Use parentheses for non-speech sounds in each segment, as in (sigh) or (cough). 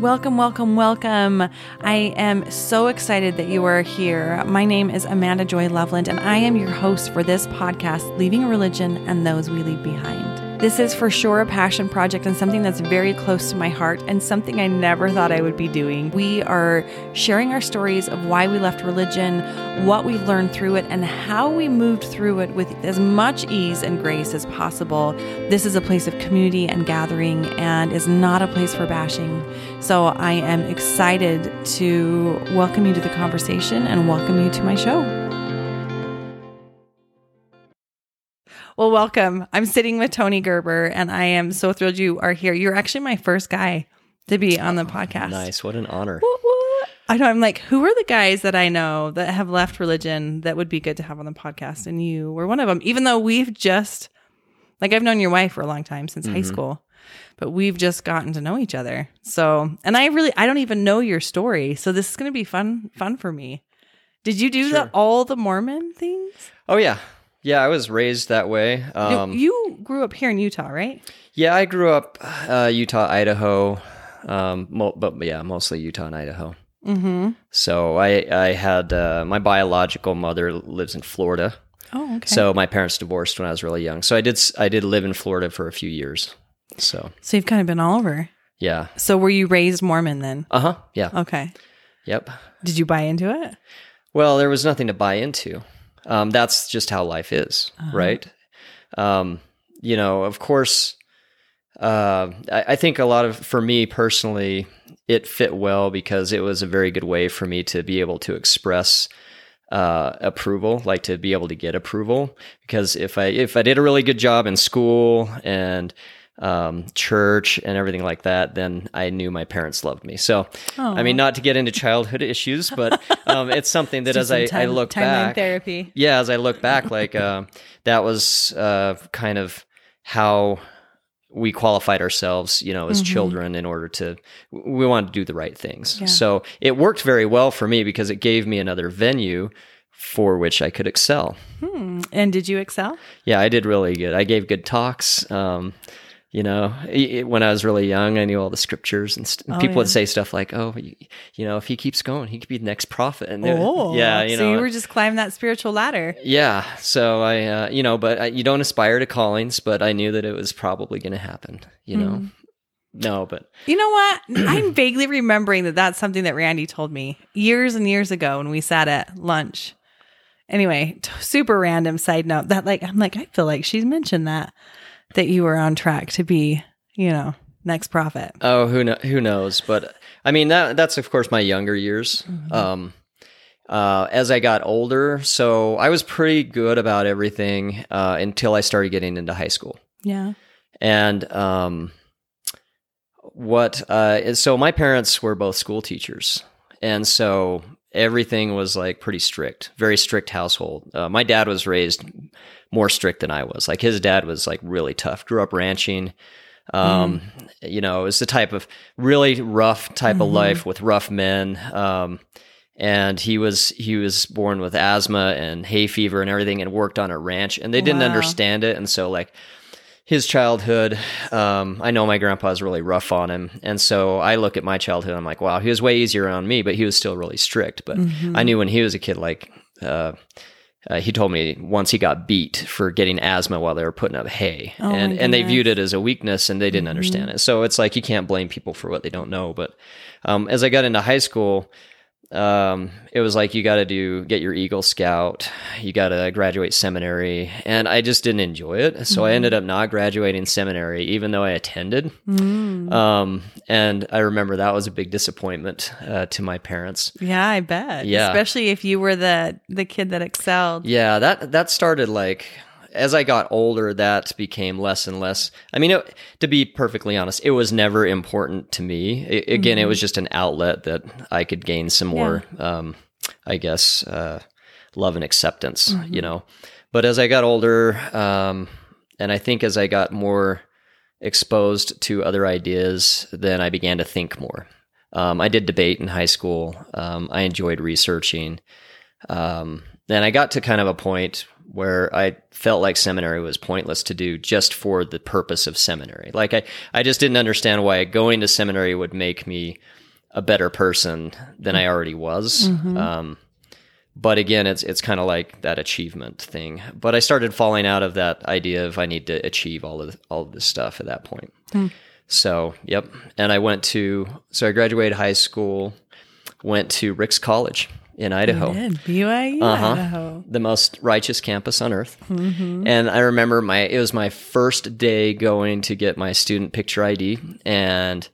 Welcome, welcome, welcome. I am so excited that you are here. My name is Amanda Joy Loveland, and I am your host for this podcast, Leaving Religion and Those We Leave Behind. This is for sure a passion project and something that's very close to my heart and something I never thought I would be doing. We are sharing our stories of why we left religion, what we've learned through it, and how we moved through it with as much ease and grace as possible. This is a place of community and gathering and is not a place for bashing. So I am excited to welcome you to the conversation and welcome you to my show. Well, welcome. I'm sitting with Tony Gerber, and I am so thrilled you are here. You're actually my first guy to be on the podcast. Nice. What an honor. What, what? I know. I'm like, who are the guys that I know that have left religion that would be good to have on the podcast? And you were one of them, even though we've just, like, I've known your wife for a long time since mm-hmm. high school, but we've just gotten to know each other. So, and I really, I don't even know your story. So this is going to be fun, fun for me. Did you do sure. the, all the Mormon things? Oh, yeah. Yeah, I was raised that way. Um, you grew up here in Utah, right? Yeah, I grew up uh, Utah, Idaho, um, mo- but yeah, mostly Utah and Idaho. Mm-hmm. So I I had uh, my biological mother lives in Florida. Oh, okay. So my parents divorced when I was really young. So I did I did live in Florida for a few years. So so you've kind of been all over. Yeah. So were you raised Mormon then? Uh huh. Yeah. Okay. Yep. Did you buy into it? Well, there was nothing to buy into. Um, that's just how life is, uh-huh. right? Um, you know, of course, uh, I, I, think a lot of, for me personally, it fit well because it was a very good way for me to be able to express uh, approval, like to be able to get approval. Because if I if I did a really good job in school and um, church and everything like that, then I knew my parents loved me. So, Aww. I mean, not to get into childhood (laughs) issues, but um, it's something that as I, time, I, look back, therapy. Yeah, as I look back, like uh, that was uh, kind of how we qualified ourselves, you know, as mm-hmm. children in order to we wanted to do the right things. Yeah. So it worked very well for me because it gave me another venue for which I could excel. Hmm. And did you excel? Yeah, I did really good. I gave good talks. Um, you know when i was really young i knew all the scriptures and, st- oh, people yeah. would say stuff like oh you, you, know if he keeps going he could be the next prophet. And oh, yeah you know you were just climbing that spiritual ladder. Yeah so i uh, you know but I, you don't aspire to callings but i knew that it was probably going to happen you know? Mm. no but you know what? (clears throat) I'm vaguely remembering that that's something that randy told me years and years ago when we sat at lunch. Anyway t- super random side note that like i'm like i feel like she's mentioned that that you were on track to be, you know, next prophet. Oh, who know, who knows? But I mean that that's of course my younger years. Mm-hmm. Um, uh, as I got older, so I was pretty good about everything uh, until I started getting into high school. Yeah, and um, what? Uh, so my parents were both school teachers, and so everything was like pretty strict, very strict household. Uh, my dad was raised more strict than I was. Like his dad was like really tough. Grew up ranching. Um, mm. you know, it was the type of really rough type mm-hmm. of life with rough men. Um, and he was he was born with asthma and hay fever and everything and worked on a ranch and they didn't wow. understand it and so like his childhood um, i know my grandpa's really rough on him and so i look at my childhood i'm like wow he was way easier on me but he was still really strict but mm-hmm. i knew when he was a kid like uh, uh, he told me once he got beat for getting asthma while they were putting up hay, oh and and they viewed it as a weakness and they didn't mm-hmm. understand it. So it's like you can't blame people for what they don't know. But um, as I got into high school, um, it was like you got to do get your Eagle Scout, you got to graduate seminary, and I just didn't enjoy it. So mm. I ended up not graduating seminary, even though I attended. Mm. Um, and I remember that was a big disappointment uh, to my parents. Yeah, I bet. Yeah, especially if you were the the kid that excelled. Yeah, that that started like as I got older, that became less and less. I mean, it, to be perfectly honest, it was never important to me. It, again, mm-hmm. it was just an outlet that I could gain some more, yeah. um, I guess, uh, love and acceptance, mm-hmm. you know. But as I got older, um, and I think as I got more exposed to other ideas, then I began to think more. Um, I did debate in high school. Um, I enjoyed researching. Um, then I got to kind of a point where I felt like seminary was pointless to do just for the purpose of seminary. Like I, I just didn't understand why going to seminary would make me a better person than I already was. Um, but again, it's it's kind of like that achievement thing. But I started falling out of that idea of I need to achieve all of all of this stuff at that point. So, yep. And I went to so I graduated high school, went to Ricks College in Idaho Good. BYU, Uh-huh. Idaho. the most righteous campus on earth. Mm-hmm. And I remember my it was my first day going to get my student picture ID, and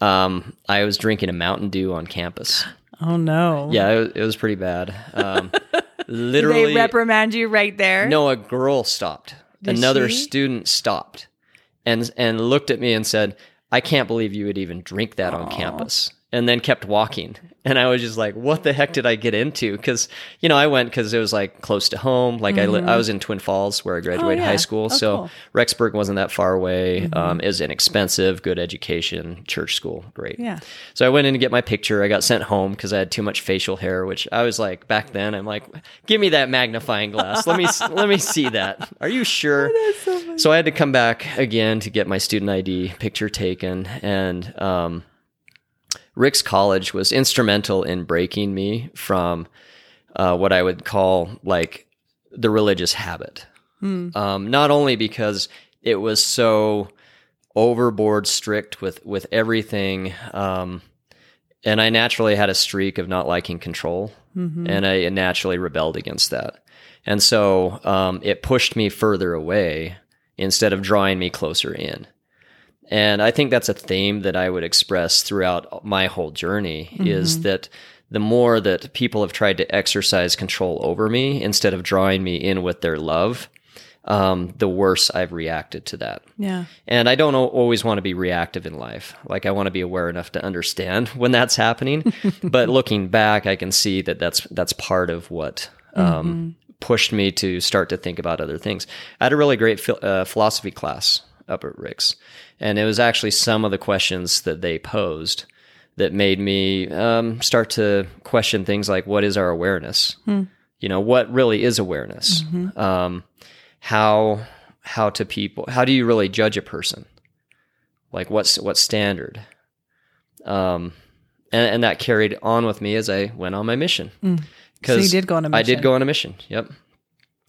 um, I was drinking a Mountain Dew on campus. Oh no. Yeah, it, was- it was pretty bad. Um, (laughs) literally, they reprimand you right there? no, a girl stopped. Did Another she? student stopped, and and looked at me and said, "I can't believe you would even drink that on campus." And then kept walking, and I was just like, "What the heck did I get into?" Because you know, I went because it was like close to home. Like I, li- I was in Twin Falls where I graduated Mm-hmm. Oh, yeah. high school, Oh, so cool. Mm-hmm. Rexburg wasn't that far away. Um, it was inexpensive, good education, church school, great. Yeah. So I went in to get my picture. I got sent home because I had too much facial hair, which I was like back then. I'm like, give me that magnifying glass. Let me (laughs) let me see that. Are you sure? so, I had to come back again to get my student ID picture taken, and um, Ricks College was instrumental in breaking me from uh, what I would call like the religious habit. Um, not only because it was so overboard strict with with everything, um, and I naturally had a streak of not liking control, and I naturally rebelled against that, and so um, it pushed me further away instead of drawing me closer in. And I think that's a theme that I would express throughout my whole journey is that the more that people have tried to exercise control over me instead of drawing me in with their love, um, the worse I've reacted to that. Yeah. And I don't always want to be reactive in life. Like I want to be aware enough to understand (laughs) when that's happening. (laughs) but looking back, I can see that that's that's part of what um, pushed me to start to think about other things. I had a really great phil- uh, philosophy class up at Ricks, and it was actually some of the questions that they posed that made me um, start to question things like what is our awareness? You know, what really is awareness? Um, how how to people how do you really judge a person? Like what's what standard? Um and, and that carried on with me as i went on my mission. So you did go on a i did go on a mission. Yep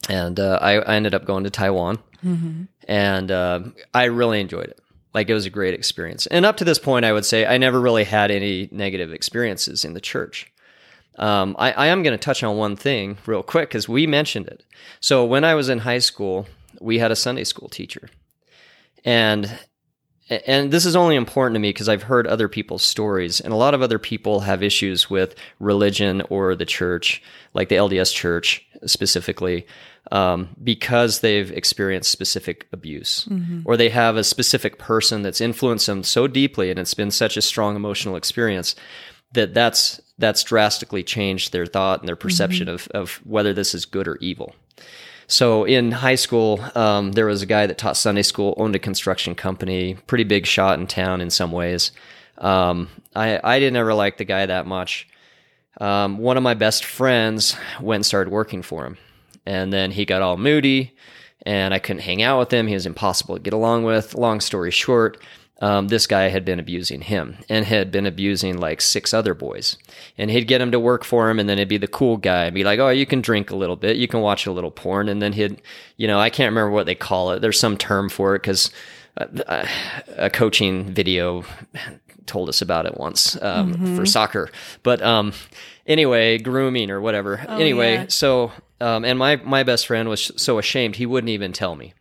and uh, I, I ended up going to taiwan. Mm-hmm. and uh, i really enjoyed it. Like it was a great experience. And up to this point i would say i never really had any negative experiences in the church. Um, I, I am going to touch on one thing real quick because we mentioned it. So when I was in high school, we had a Sunday school teacher, and and this is only important to me because I've heard other people's stories, and a lot of other people have issues with religion or the church, like the LDS Church specifically, um, because they've experienced specific abuse, or they have a specific person that's influenced them so deeply, and it's been such a strong emotional experience that that's that's drastically changed their thought and their perception of, of whether this is good or evil. So in high school, um, there was a guy that taught Sunday school, owned a construction company, pretty big shot in town in some ways. Um, I I didn't ever like the guy that much. Um, one of my best friends went and started working for him, and then he got all moody, and I couldn't hang out with him. He was impossible to get along with. Long story short, um, this guy had been abusing him and had been abusing like six other boys. And he'd get him to work for him, and then he'd be the cool guy and be like, "Oh, you can drink a little bit, you can watch a little porn," and then he'd, you know, I can't remember what they call it. There's some term for it because uh, a coaching video told us about it once um, for soccer. But um, anyway, grooming or whatever. anyway, yeah. so um, and my my best friend was so ashamed he wouldn't even tell me.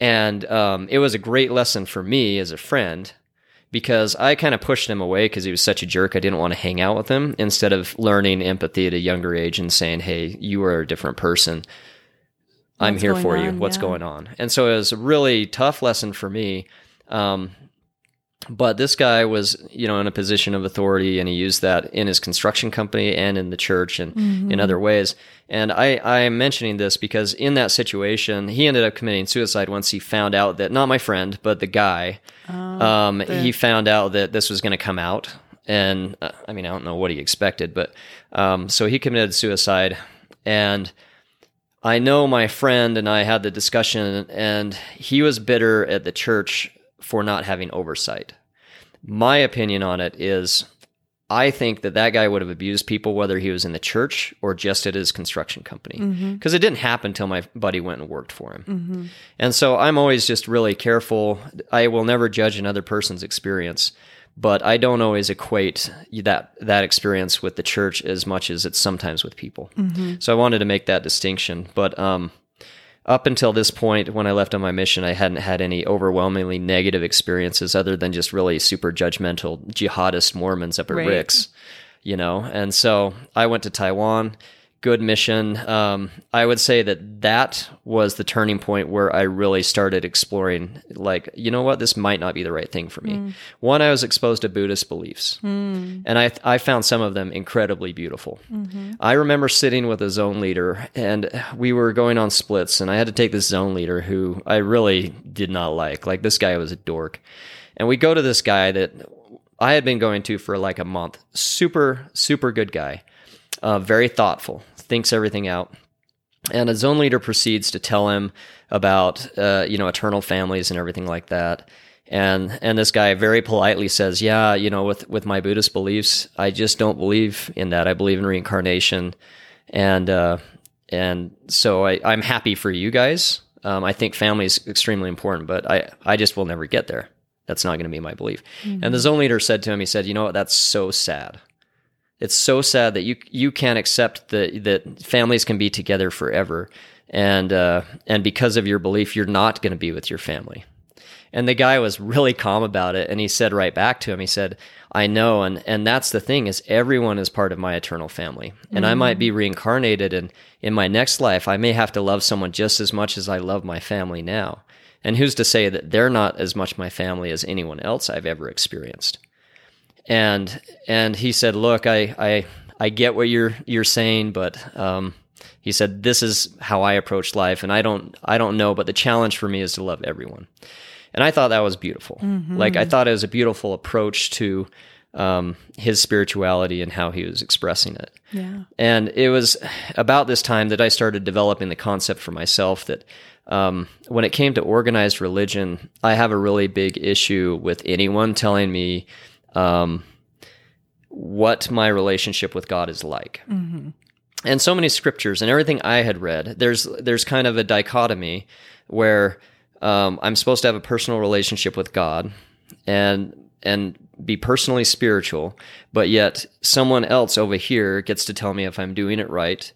And um, it was a great lesson for me as a friend because I kind of pushed him away because he was such a jerk. I didn't want to hang out with him instead of learning empathy at a younger age and saying, "Hey, you are a different person. I'm What's here for you. What's Yeah. going on?" And so it was a really tough lesson for me. Um, but this guy was, you know, in a position of authority, and he used that in his construction company and in the church and in other ways. And I, I am mentioning this because in that situation, he ended up committing suicide once he found out that not my friend, but the guy, um, he found out that this was going to come out. And uh, I mean, I don't know what he expected, but um, so he committed suicide, and I know my friend and I had the discussion, and he was bitter at the church for not having oversight. My opinion on it is I think that that guy would have abused people whether he was in the church or just at his construction company. Mm-hmm. Because it didn't happen until my buddy went and worked for him. Mm-hmm. And so I'm always just really careful. I will never judge another person's experience, but I don't always equate that that experience with the church as much as it's sometimes with people. Mm-hmm. So I wanted to make that distinction. But um, up until this point, when I left on my mission, I hadn't had any overwhelmingly negative experiences other than just really super judgmental jihadist Mormons up at Right. Ricks, you know. And so I went to Taiwan. Good mission. Um, I would say that that was the turning point where I really started exploring, like, you know what, this might not be the right thing for me. Hmm. One, I was exposed to Buddhist beliefs, hmm. and I I found some of them incredibly beautiful. Mm-hmm. I remember sitting with a zone leader, and we were going on splits, and I had to take this zone leader who I really did not like. Like this guy was a dork, and we go to this guy that I had been going to for like a month. Super super good guy, uh, very thoughtful, thinks everything out. And a zone leader proceeds to tell him about, uh, you know, eternal families and everything like that. And and this guy very politely says, "Yeah, you know, with with my Buddhist beliefs, I just don't believe in that. I believe in reincarnation, and uh, and so I, I'm happy for you guys. Um, I think family is extremely important, but I I just will never get there. That's not going to be my belief." And the zone leader said to him, he said, "You know what? That's so sad." It's so sad that you you can't accept that that families can be together forever, and uh, and because of your belief, you're not going to be with your family. And the guy was really calm about it, and he said right back to him, he said, "I know, and and that's the thing is everyone is part of my eternal family, and I might be reincarnated, and in my next life, I may have to love someone just as much as I love my family now." And who's to say that they're not as much my family as anyone else I've ever experienced? And and he said, "Look, I I I get what you're you're saying, but um, he said this is how I approach life, and I don't I don't know, but the challenge for me is to love everyone." And I thought that was beautiful. Like I thought it was a beautiful approach to um, his spirituality and how he was expressing it. Yeah. And it was about this time that I started developing the concept for myself that um, when it came to organized religion, I have a really big issue with anyone telling me um, what my relationship with God is like. And so many scriptures and everything I had read, there's there's kind of a dichotomy where um, I'm supposed to have a personal relationship with God and and be personally spiritual, but yet someone else over here gets to tell me if I'm doing it right.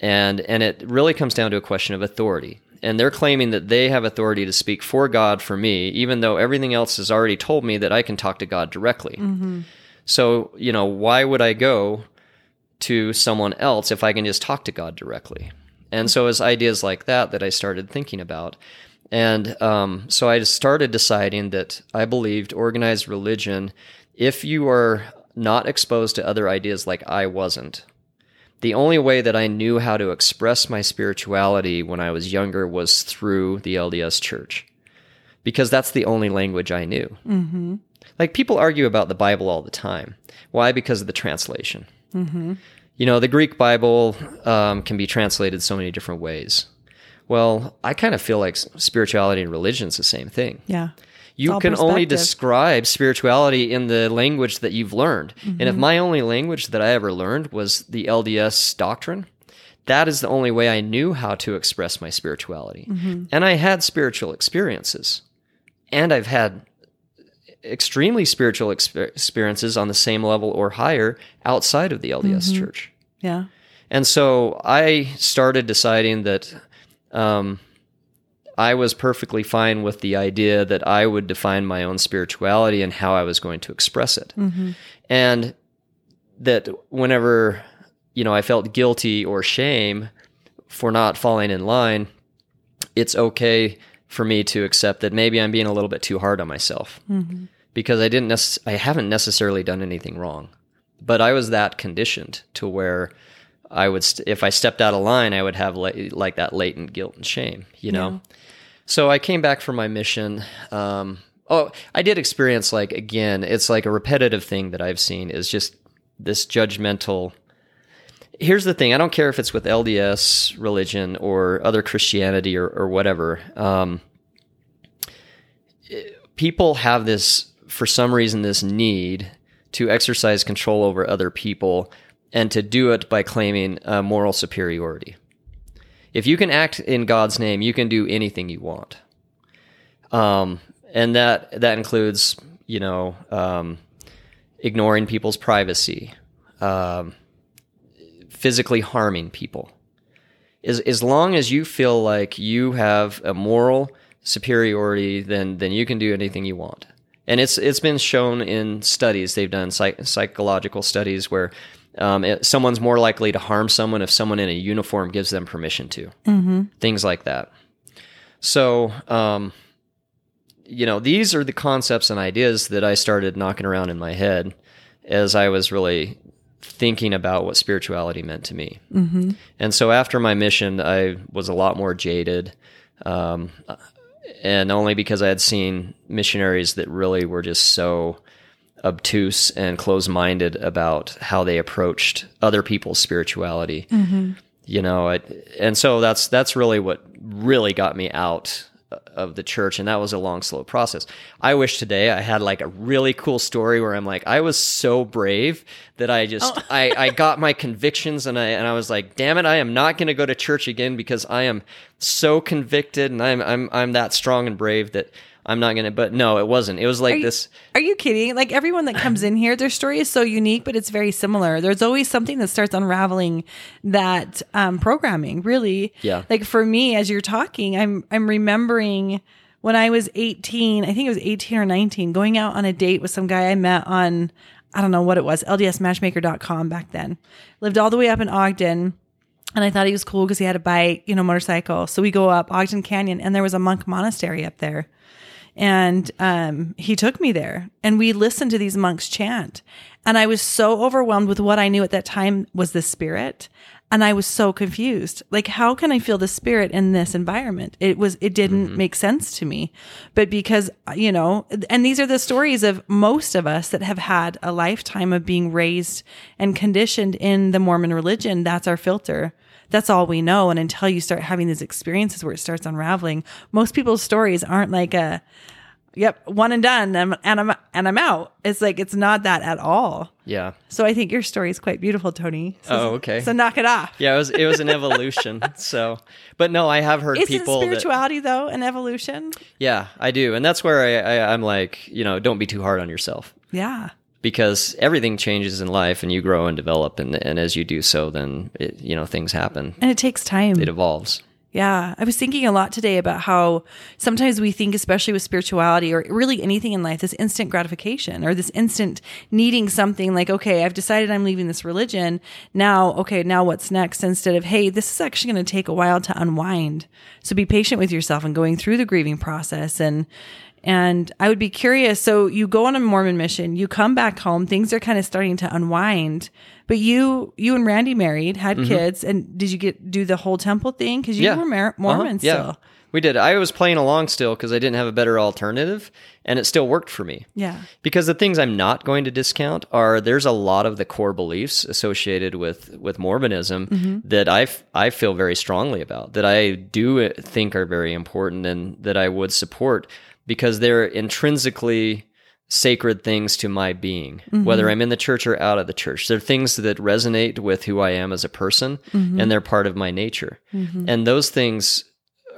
And and it really comes down to a question of authority. And they're claiming that they have authority to speak for God for me, even though everything else has already told me that I can talk to God directly. So, you know, why would I go to someone else if I can just talk to God directly? And so it's ideas like that that I started thinking about. And um, so I started deciding that I believed organized religion, if you are not exposed to other ideas like I wasn't, the only way that I knew how to express my spirituality when I was younger was through the LDS church. Because that's the only language I knew. Mm-hmm. Like people argue about the Bible all the time. Why? Because of the translation. Mm-hmm. You know, the Greek Bible um, can be translated so many different ways. Well, I kind of feel like spirituality and religion is the same thing. Yeah. You can only describe spirituality in the language that you've learned. And Mm-hmm. if my only language that I ever learned was the LDS doctrine, that is the only way I knew how to express my spirituality. Mm-hmm. And I had spiritual experiences. And I've had extremely spiritual exper- experiences on the same level or higher outside of the LDS Mm-hmm. church. Yeah. And so I started deciding that um, I was perfectly fine with the idea that I would define my own spirituality and how I was going to express it. Mm-hmm. And that whenever, you know, I felt guilty or shame for not falling in line, it's okay for me to accept that maybe I'm being a little bit too hard on myself. Mm-hmm. Because I didn't nec- I haven't necessarily done anything wrong, but I was that conditioned to where I would st- if I stepped out of line, I would have la- like that latent guilt and shame, you know. So I came back from my mission. Um, oh, I did experience like again, it's like a repetitive thing that I've seen is just this judgmental. here's the thing: I don't care if it's with LDS religion or other Christianity or, or whatever. Um, people have this, for some reason, this need to exercise control over other people and to do it by claiming moral superiority. If you can act in God's name, you can do anything you want. Um, and that that includes, you know, um, ignoring people's privacy, um, physically harming people. As as long as you feel like you have a moral superiority, then then you can do anything you want. And it's it's been shown in studies they've done psych- psychological studies where um, it, someone's more likely to harm someone if someone in a uniform gives them permission to. Mm-hmm. Things like that. So, um, you know, these are the concepts and ideas that I started knocking around in my head as I was really thinking about what spirituality meant to me. Mm-hmm. And so after my mission, I was a lot more jaded. Um, and only because I had seen missionaries that really were just so obtuse and close-minded about how they approached other people's spirituality. Mm-hmm. You know, it, and so that's that's really what really got me out of the church and that was a long slow process i wish today i had like a really cool story where i'm like i was so brave that i just oh. I, I got my (laughs) convictions and i and i was like damn it i am not going to go to church again because i am so convicted and i'm i'm i'm that strong and brave that I'm not gonna. But no, it wasn't. It was like are you, this. Are you kidding? Like everyone that comes in here, their story is so unique, but it's very similar. There's always something that starts unraveling that um, programming. Really, yeah. Like for me, as you're talking, I'm I'm remembering when I was 18. I think it was 18 or 19, going out on a date with some guy I met on I don't know what it was, ldsmatchmaker.com back then. Lived all the way up in Ogden. And I thought he was cool because he had a bike, you know, motorcycle. So we go up Ogden Canyon and there was a monk monastery up there and um, he took me there and we listened to these monks chant and i was so overwhelmed with what i knew at that time was the spirit and i was so confused. Like how can i feel the spirit in this environment? It was it didn't mm-hmm. make sense to me. But because you know and these are the stories of most of us that have had a lifetime of being raised and conditioned in the mormon religion. That's our filter. That's all we know. And until you start having these experiences where it starts unraveling, most people's stories aren't like a, yep, one and done, and, and I'm and I'm out. It's like it's not that at all. Yeah. So I think your story is quite beautiful, Tony. So, oh, okay. So knock it off. Yeah, it was it was an evolution. (laughs) so, but no, I have heard Isn't people spirituality that, though an evolution. Yeah, I do, and that's where I, I I'm like, you know, don't be too hard on yourself. Yeah because everything changes in life and you grow and develop and, and as you do so then it, you know things happen and it takes time it evolves yeah i was thinking a lot today about how sometimes we think especially with spirituality or really anything in life this instant gratification or this instant needing something like okay i've decided i'm leaving this religion. Now okay now what's next? Instead of hey this is actually going to take a while to unwind. So be patient with yourself and going through the grieving process and and I would be curious. So you go on a Mormon mission, you come back home, things are kind of starting to unwind. But you, you and Randy married, had mm-hmm. kids, and did you get do the whole temple thing? Because you yeah. were Mar- Mormon uh-huh. still. Yeah. We did. I was playing along still because I didn't have a better alternative, and it still worked for me. Yeah. Because the things I'm not going to discount are there's a lot of the core beliefs associated with with Mormonism mm-hmm. that I I feel very strongly about that I do think are very important and that I would support because they're intrinsically sacred things to my being, mm-hmm. whether I'm in the church or out of the church. They're things that resonate with who I am as a person, mm-hmm. and they're part of my nature. Mm-hmm. And those things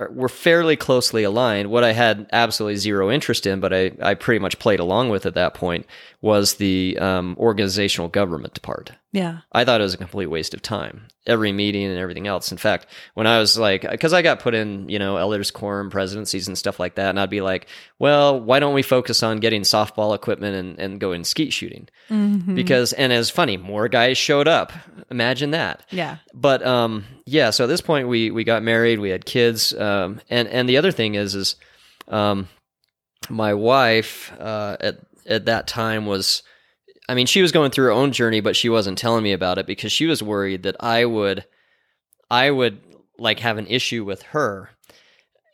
were fairly closely aligned. What I had absolutely zero interest in, but I, I pretty much played along with at that point, was the um, organizational government part. Yeah. I thought it was a complete waste of time. Every meeting and everything else. In fact, when I was like, because I got put in, you know, elders quorum presidencies and stuff like that, and I'd be like, well, why don't we focus on getting softball equipment and, and going skeet shooting? Mm-hmm. Because, and it's funny, more guys showed up. Imagine that. Yeah. But, um, yeah, so at this point we, we got married, we had kids. Um, and, and the other thing is, is, um, my wife, uh, at, at that time was, I mean, she was going through her own journey, but she wasn't telling me about it because she was worried that I would, I would like have an issue with her.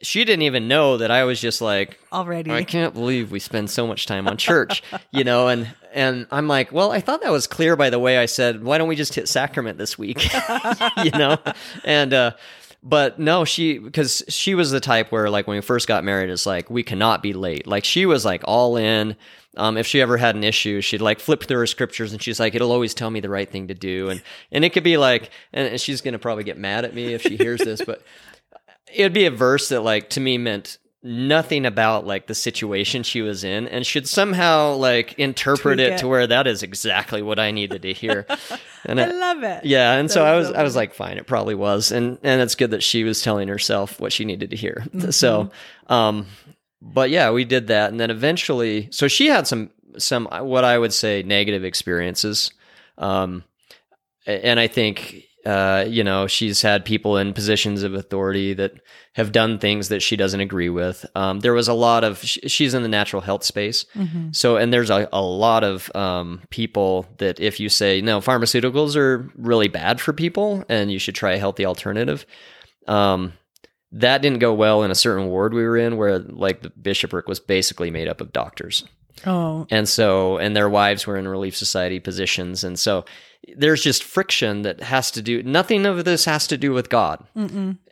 She didn't even know that I was just like already. I can't believe we spend so much time on church, (laughs) you know, and and I'm like, well, I thought that was clear by the way I said, why don't we just hit sacrament this week? (laughs) you know? And, uh, but no, she, because she was the type where, like, when we first got married, it's like, we cannot be late. Like, she was like all in. Um, if she ever had an issue, she'd like flip through her scriptures and she's like, it'll always tell me the right thing to do. And, and it could be like, and she's going to probably get mad at me if she hears this, but it'd be a verse that like to me meant nothing about like the situation she was in and should somehow like interpret it, to where that is exactly what I needed to hear. (laughs) And I love it. yeah, and so I was so I was like fine, it probably was. And and it's good that she was telling herself what she needed to hear. Mm-hmm. So um but yeah, we did that and then eventually so she had some some what I would say negative experiences. Um and I think uh, you know she's had people in positions of authority that have done things that she doesn't agree with. Um, there was a lot of she's in the natural health space, Mm-hmm. so and there's a, a lot of um, people that if you say no, pharmaceuticals are really bad for people and you should try a healthy alternative. Um, that didn't go well in a certain ward we were in where like the bishopric was basically made up of doctors. Oh, and so and their wives were in relief society positions. And so there's just friction that has to do nothing of this has to do with god.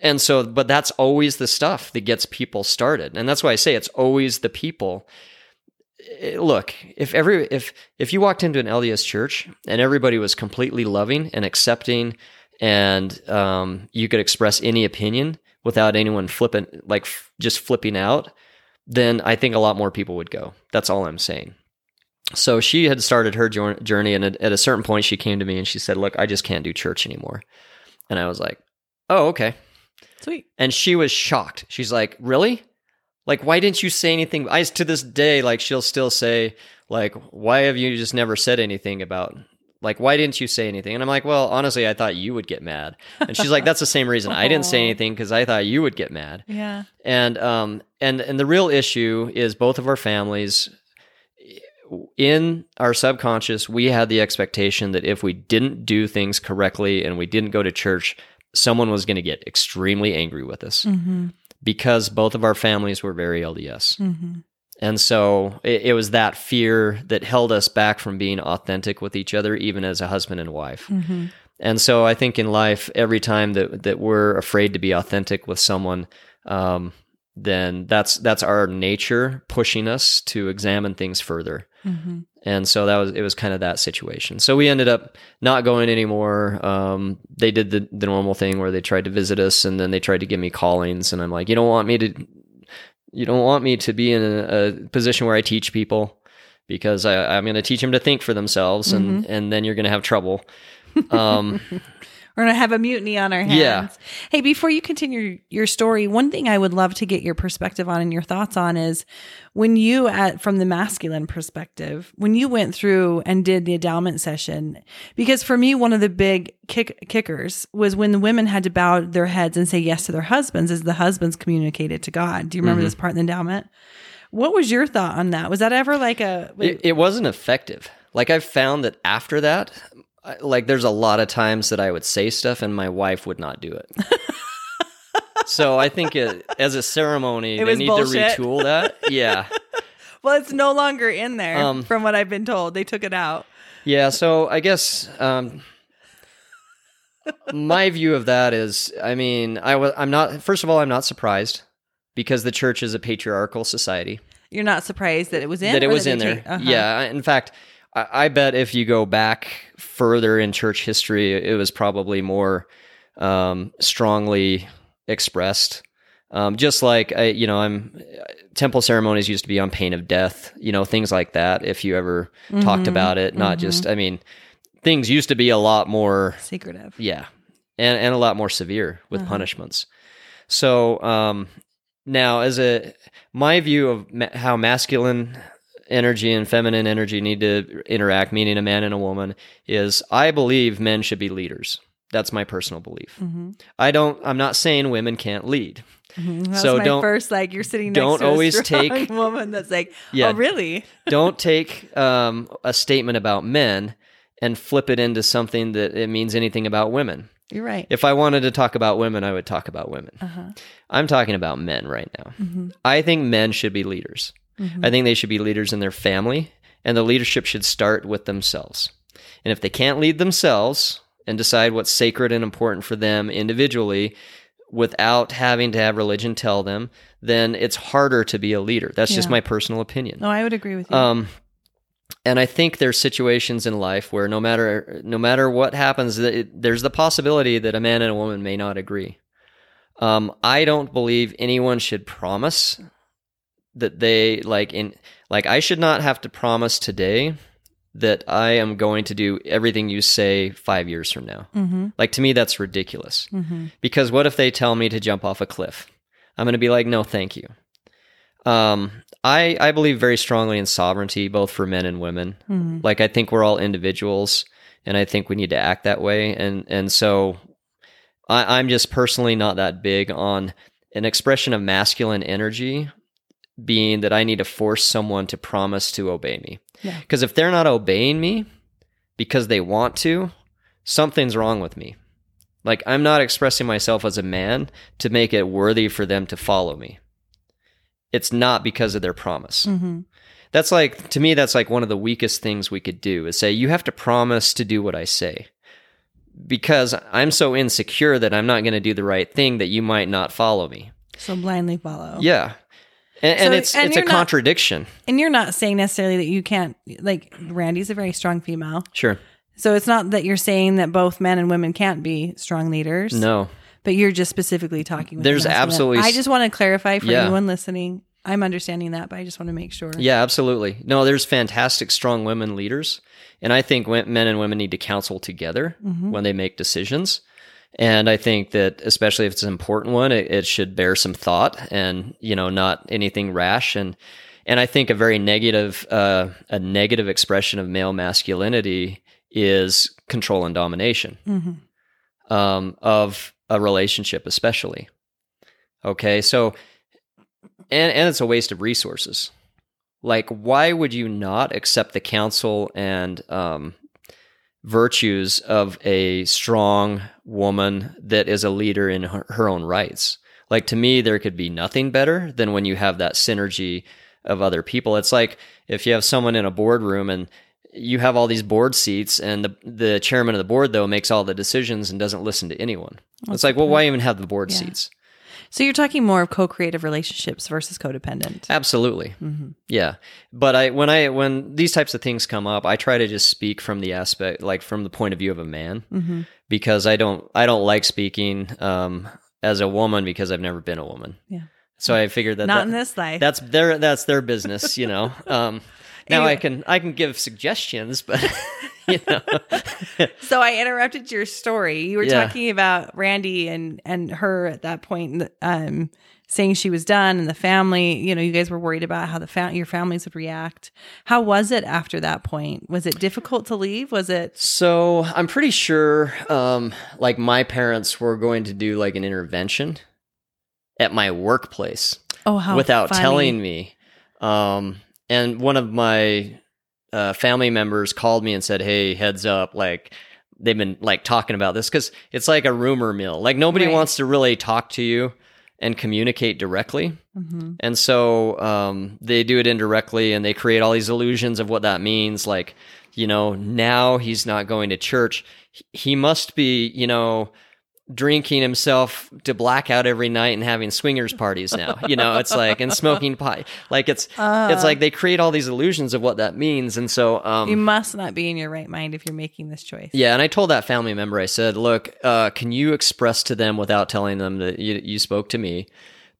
And so but that's always the stuff that gets people started. And that's why i say it's always the people. Eh, look if every if if you walked into an lds church and everybody was completely loving and accepting and um, you could express any opinion without anyone flipping like f- just flipping out then I think a lot more people would go. That's all I'm saying. So she had started her journey, and at, at a certain point, she came to me and she said, "Look, I just can't do church anymore." And I was like, "Oh, okay." sweet. And she was shocked. She's like, "Really? Like, why didn't you say anything?" I to this day, like, she'll still say, "Like, why have you just never said anything about?" Like, why didn't you say anything? And I'm like, well, honestly, I thought you would get mad. And she's like, that's the same reason I didn't say anything because I thought you would get mad Yeah. and um and and the real issue is both of our families in our subconscious we had the expectation that if we didn't do things correctly and we didn't go to church someone was going to get extremely angry with us Mm-hmm. because both of our families were very LDS Mm-hmm. And so it, it was that fear that held us back from being authentic with each other even as a husband and wife Mm-hmm. and so I think in life, every time that that we're afraid to be authentic with someone, um, then that's that's our nature pushing us to examine things further. Mm-hmm. And so that was it was kind of that situation. So we ended up not going anymore. Um, they did the the normal thing where they tried to visit us, and then they tried to give me callings, and I'm like, you don't want me to, you don't want me to be in a, a position where I teach people because I, I'm going to teach them to think for themselves, and and then you're going to have trouble. Um, (laughs) We're gonna have a mutiny on our hands. Yeah. Hey, before you continue your story, one thing I would love to get your perspective on and your thoughts on is when you, at from the masculine perspective, when you went through and did the endowment session. Because for me, one of the big kick, kickers was when the women had to bow their heads and say yes to their husbands, as the husbands communicated to God. Do you remember mm-hmm. this part in the endowment? What was your thought on that? Was that ever like a? it, it wasn't effective. Like I've found that after that, like there's a lot of times that I would say stuff and my wife would not do it. (laughs) so I think it, as a ceremony, It they need bullshit. to retool that. Yeah, (laughs) well, it's no longer in there, Um, from what I've been told. They took it out. yeah. So I guess um, my view of that is, I mean, I was, I'm not. First of all, I'm not surprised because the church is a patriarchal society. You're not surprised that it was in that it was in there. uh-huh. Yeah. In fact, I, I bet if you go back further in church history, it was probably more um, strongly expressed. Um, just like I, you know, I'm temple ceremonies used to be on pain of death. You know, things like that. If you ever talked Mhm. about it, not just. I mean, things used to be a lot more secretive. yeah, and and a lot more severe with Uh-huh. punishments. So um, now, as a my view of ma- how masculine energy and feminine energy need to interact, meaning a man and a woman, is I believe men should be leaders. That's my personal belief. Mm-hmm. I don't. I'm not saying women can't lead. That's So my don't- first like you're sitting next don't always take- (laughs) woman that's like, Yeah. oh really? (laughs) don't take um, a statement about men and flip it into something that it means anything about women. You're right. If I wanted to talk about women, I would talk about women. Uh-huh. I'm talking about men right now. Mhm. I think men should be leaders. Mhm. I think they should be leaders in their family and the leadership should start with themselves. And if they can't lead themselves and decide what's sacred and important for them individually without having to have religion tell them, then it's harder to be a leader. That's just my personal opinion. No, I would agree with you. Um, and I think there's situations in life where no matter no matter what happens, it, there's the possibility that a man and a woman may not agree. Um, I don't believe anyone should promise that they like in like I should not have to promise today that I am going to do everything you say five years from now. mm-hmm. Like to me, that's ridiculous. Mm-hmm. Because what if they tell me to jump off a cliff? I'm going to be like, no, thank you. Um, I I believe very strongly in sovereignty, both for men and women. Mm-hmm. Like I think we're all individuals, and I think we need to act that way. And and so, I, I'm just personally not that big on an expression of masculine energy being that I need to force someone to promise to obey me. Yeah. Because if they're not obeying me because they want to, something's wrong with me. Like I'm not expressing myself as a man to make it worthy for them to follow me. It's not because of their promise. Mm-hmm. That's like to me that's like one of the weakest things we could do is say you have to promise to do what I say. Because I'm so insecure that I'm not going to do the right thing that you might not follow me. So blindly follow. Yeah. And, and it's and it's a not- contradiction. And you're not saying necessarily that you can't like Randy's a very strong female. Sure. So it's not that you're saying that both men and women can't be strong leaders. No. But you're just specifically talking There's absolutely I just want to clarify for Yeah. anyone listening. I'm understanding that, but I just want to make sure. Yeah, absolutely. No, there's fantastic, strong women leaders. And I think men and women need to counsel together Mhm. when they make decisions. And I think that, especially if it's an important one, it, it should bear some thought and, you know, not anything rash. And, and I think a very negative, uh, a negative expression of male masculinity is control and domination hmm um, of a relationship, especially. Okay, so and and it's a waste of resources. Like, why would you not accept the counsel and um, virtues of a strong woman that is a leader in her, her own rights? Like to me, there could be nothing better than when you have that synergy of other people. It's like if you have someone in a boardroom and you have all these board seats and the the chairman of the board though makes all the decisions and doesn't listen to anyone. it's like, well, why even have the board Yeah. seats? So you're talking more of co-creative relationships versus codependent. Absolutely. hmm Yeah. But I when I when these types of things come up, I try to just speak from the aspect like from the point of view of a man hmm because I don't I don't like speaking um as a woman because I've never been a woman. Yeah. So I figured that, Not that- in this life. that's their that's their business, you know. (laughs) Um now Anyway. I can I can give suggestions, but (laughs) you know. (laughs) so I interrupted your story. You were Yeah. talking about Randy and and her at that point, um, saying she was done, and the family. You know, you guys were worried about how the fa- your families would react. How was it after that point? Was it difficult to leave? Was it? So I'm pretty sure, um, like my parents were going to do like an intervention at my workplace Oh, how without funny. telling me. Um, and one of my uh, family members called me and said, "Hey, heads up! Like they've been like talking about this because it's like a rumor mill. Like nobody Right. wants to really talk to you and communicate directly." Mhm. And so um, they do it indirectly and they create all these illusions of what that means. Like, you know, now he's not going to church. He must be, you know, drinking himself to blackout every night and having swingers parties now. You know, it's like, and smoking pot. Like, it's, Uh, it's like they create all these illusions of what that means. And so, um, you must not be in your right mind if you're making this choice. yeah, and I told that family member, I said, "Look, uh, can you express to them without telling them that you, you spoke to me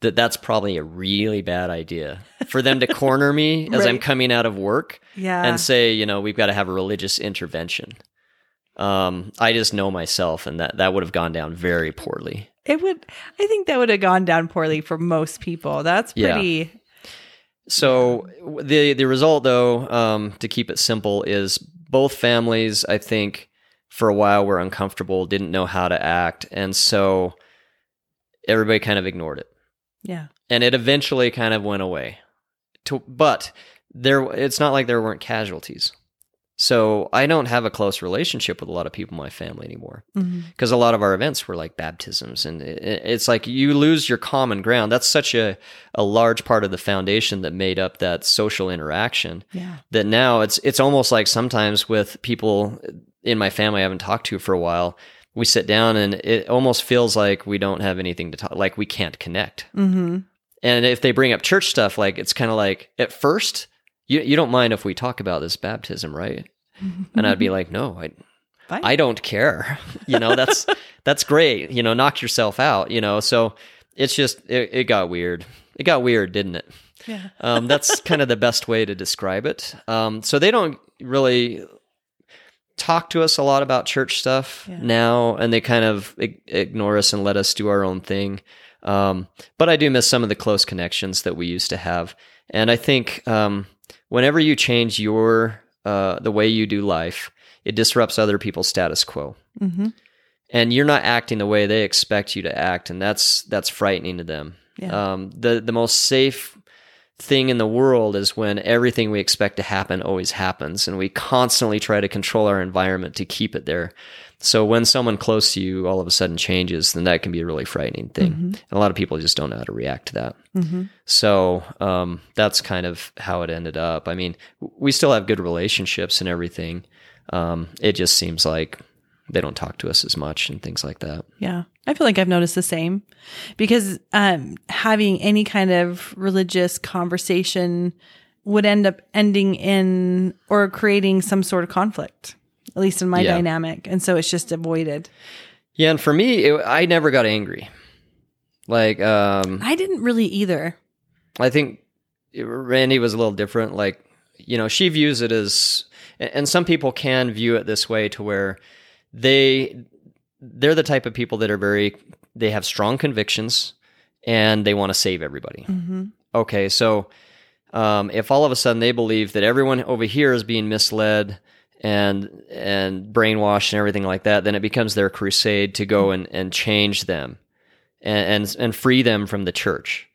that that's probably a really bad idea for them to corner me as I'm coming out of work Yeah. and say, you know, we've got to have a religious intervention." Um, I just know myself, and that that would have gone down very poorly. it would. I think that would have gone down poorly for most people. That's Yeah. pretty. So the the result, though, um, to keep it simple, is both families, I think, for a while were uncomfortable, didn't know how to act, and so everybody kind of ignored it, Yeah. and it eventually kind of went away. To, but there, it's not like there weren't casualties. So I don't have a close relationship with a lot of people in my family anymore Mm-hmm. because a lot of our events were like baptisms, and it's like you lose your common ground. That's such a a large part of the foundation that made up that social interaction. Yeah. That now it's it's almost like sometimes with people in my family I haven't talked to for a while, we sit down and it almost feels like we don't have anything to talk, like we can't connect. Mm-hmm. And if they bring up church stuff, like it's kind of like at first, you you don't mind if we talk about this baptism, right? And I'd be (laughs) like, no, I Fine. I don't care. (laughs) You know, that's (laughs) that's great. You know, knock yourself out. You know, so it's just it, it got weird. It got weird, didn't it? yeah. Um, that's kind of the best way to describe it. Um, so they don't really talk to us a lot about church stuff Yeah. now, and they kind of ig- ignore us and let us do our own thing. Um, but I do miss some of the close connections that we used to have, and I think um, whenever you change your uh, the way you do life, it disrupts other people's status quo Mm-hmm. and you're not acting the way they expect you to act, and that's that's frightening to them. Yeah. Um, the the most safe thing in the world is when everything we expect to happen always happens, and we constantly try to control our environment to keep it there. So when someone close to you all of a sudden changes, then that can be a really frightening thing. And a lot of people just don't know how to react to that. Mm-hmm. So um, that's kind of how it ended up. I mean, we still have good relationships and everything. Um, it just seems like they don't talk to us as much and things like that. Yeah. I feel like I've noticed the same because um, having any kind of religious conversation would end up ending in or creating some sort of conflict, at least in my Yeah. dynamic. And so it's just avoided. Yeah, and for me, it, I never got angry. Like, um, I didn't really either. I think Randy was a little different. Like, you know, she views it as, and some people can view it this way to where they they're the type of people that are very they have strong convictions and they want to save everybody. Mm-hmm. Okay, so um, if all of a sudden they believe that everyone over here is being misled and and brainwashed and everything like that, then it becomes their crusade to go and, and change them and, and and free them from the church.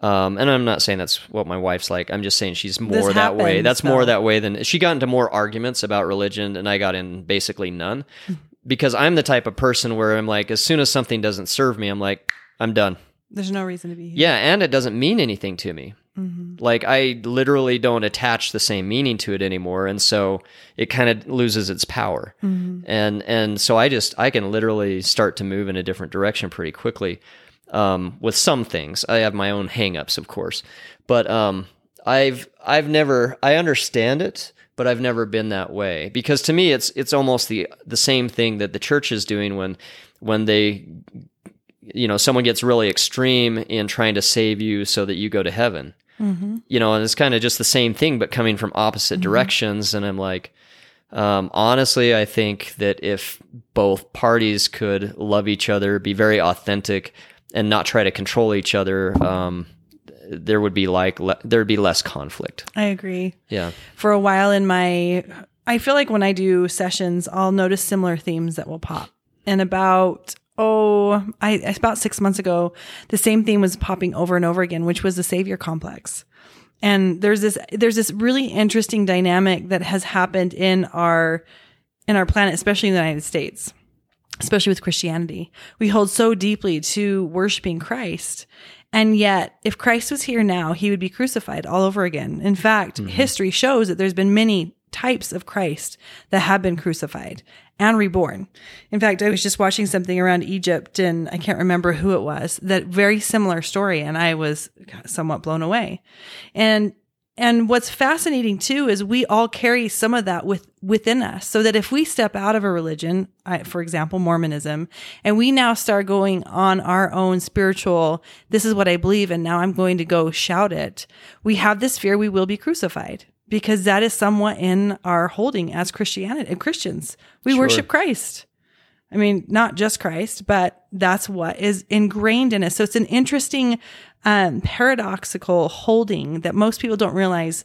Um, and I'm not saying that's what my wife's like. I'm just saying she's more This that way. happens, That's more that way than she got into more arguments about religion, and I got in basically none (laughs) because I'm the type of person where I'm like, as soon as something doesn't serve me, I'm like, I'm done. There's no reason to be here. Yeah, and it doesn't mean anything to me. Mm-hmm. Like I literally don't attach the same meaning to it anymore, and so it kind of loses its power. Mm-hmm. And and so I just I can literally start to move in a different direction pretty quickly. Um, with some things, I have my own hangups, of course, but um, I've I've never I understand it, but I've never been that way because to me it's it's almost the the same thing that the church is doing when when they you know someone gets really extreme in trying to save you so that you go to heaven Mm-hmm. you know and it's kind of just the same thing but coming from opposite directions and i'm like um, honestly i think that if both parties could love each other be very authentic and not try to control each other um, there would be like le- there would be less conflict I agree. yeah For a while in my, I feel like when I do sessions, I'll notice similar themes that will pop. And about, oh, I about six months ago, the same theme was popping over and over again, which was the savior complex. And there's this, there's this really interesting dynamic that has happened in our, in our planet, especially in the United States especially with Christianity. We hold so deeply to worshiping Christ. And yet, if Christ was here now, he would be crucified all over again. In fact, mm-hmm. history shows that there's been many types of Christ that have been crucified and reborn. In fact, I was just watching something around Egypt and I can't remember who it was, that very similar story. And I was somewhat blown away. And and what's fascinating too is we all carry some of that with within us. So that if we step out of a religion, I, for example, Mormonism, and we now start going on our own spiritual, this is what I believe, and now I'm going to go shout it. We have this fear we will be crucified because that is somewhat in our holding as Christianity Christians. We Sure. worship Christ. I mean, not just Christ, but that's what is ingrained in us. So it's an interesting, um, paradoxical holding that most people don't realize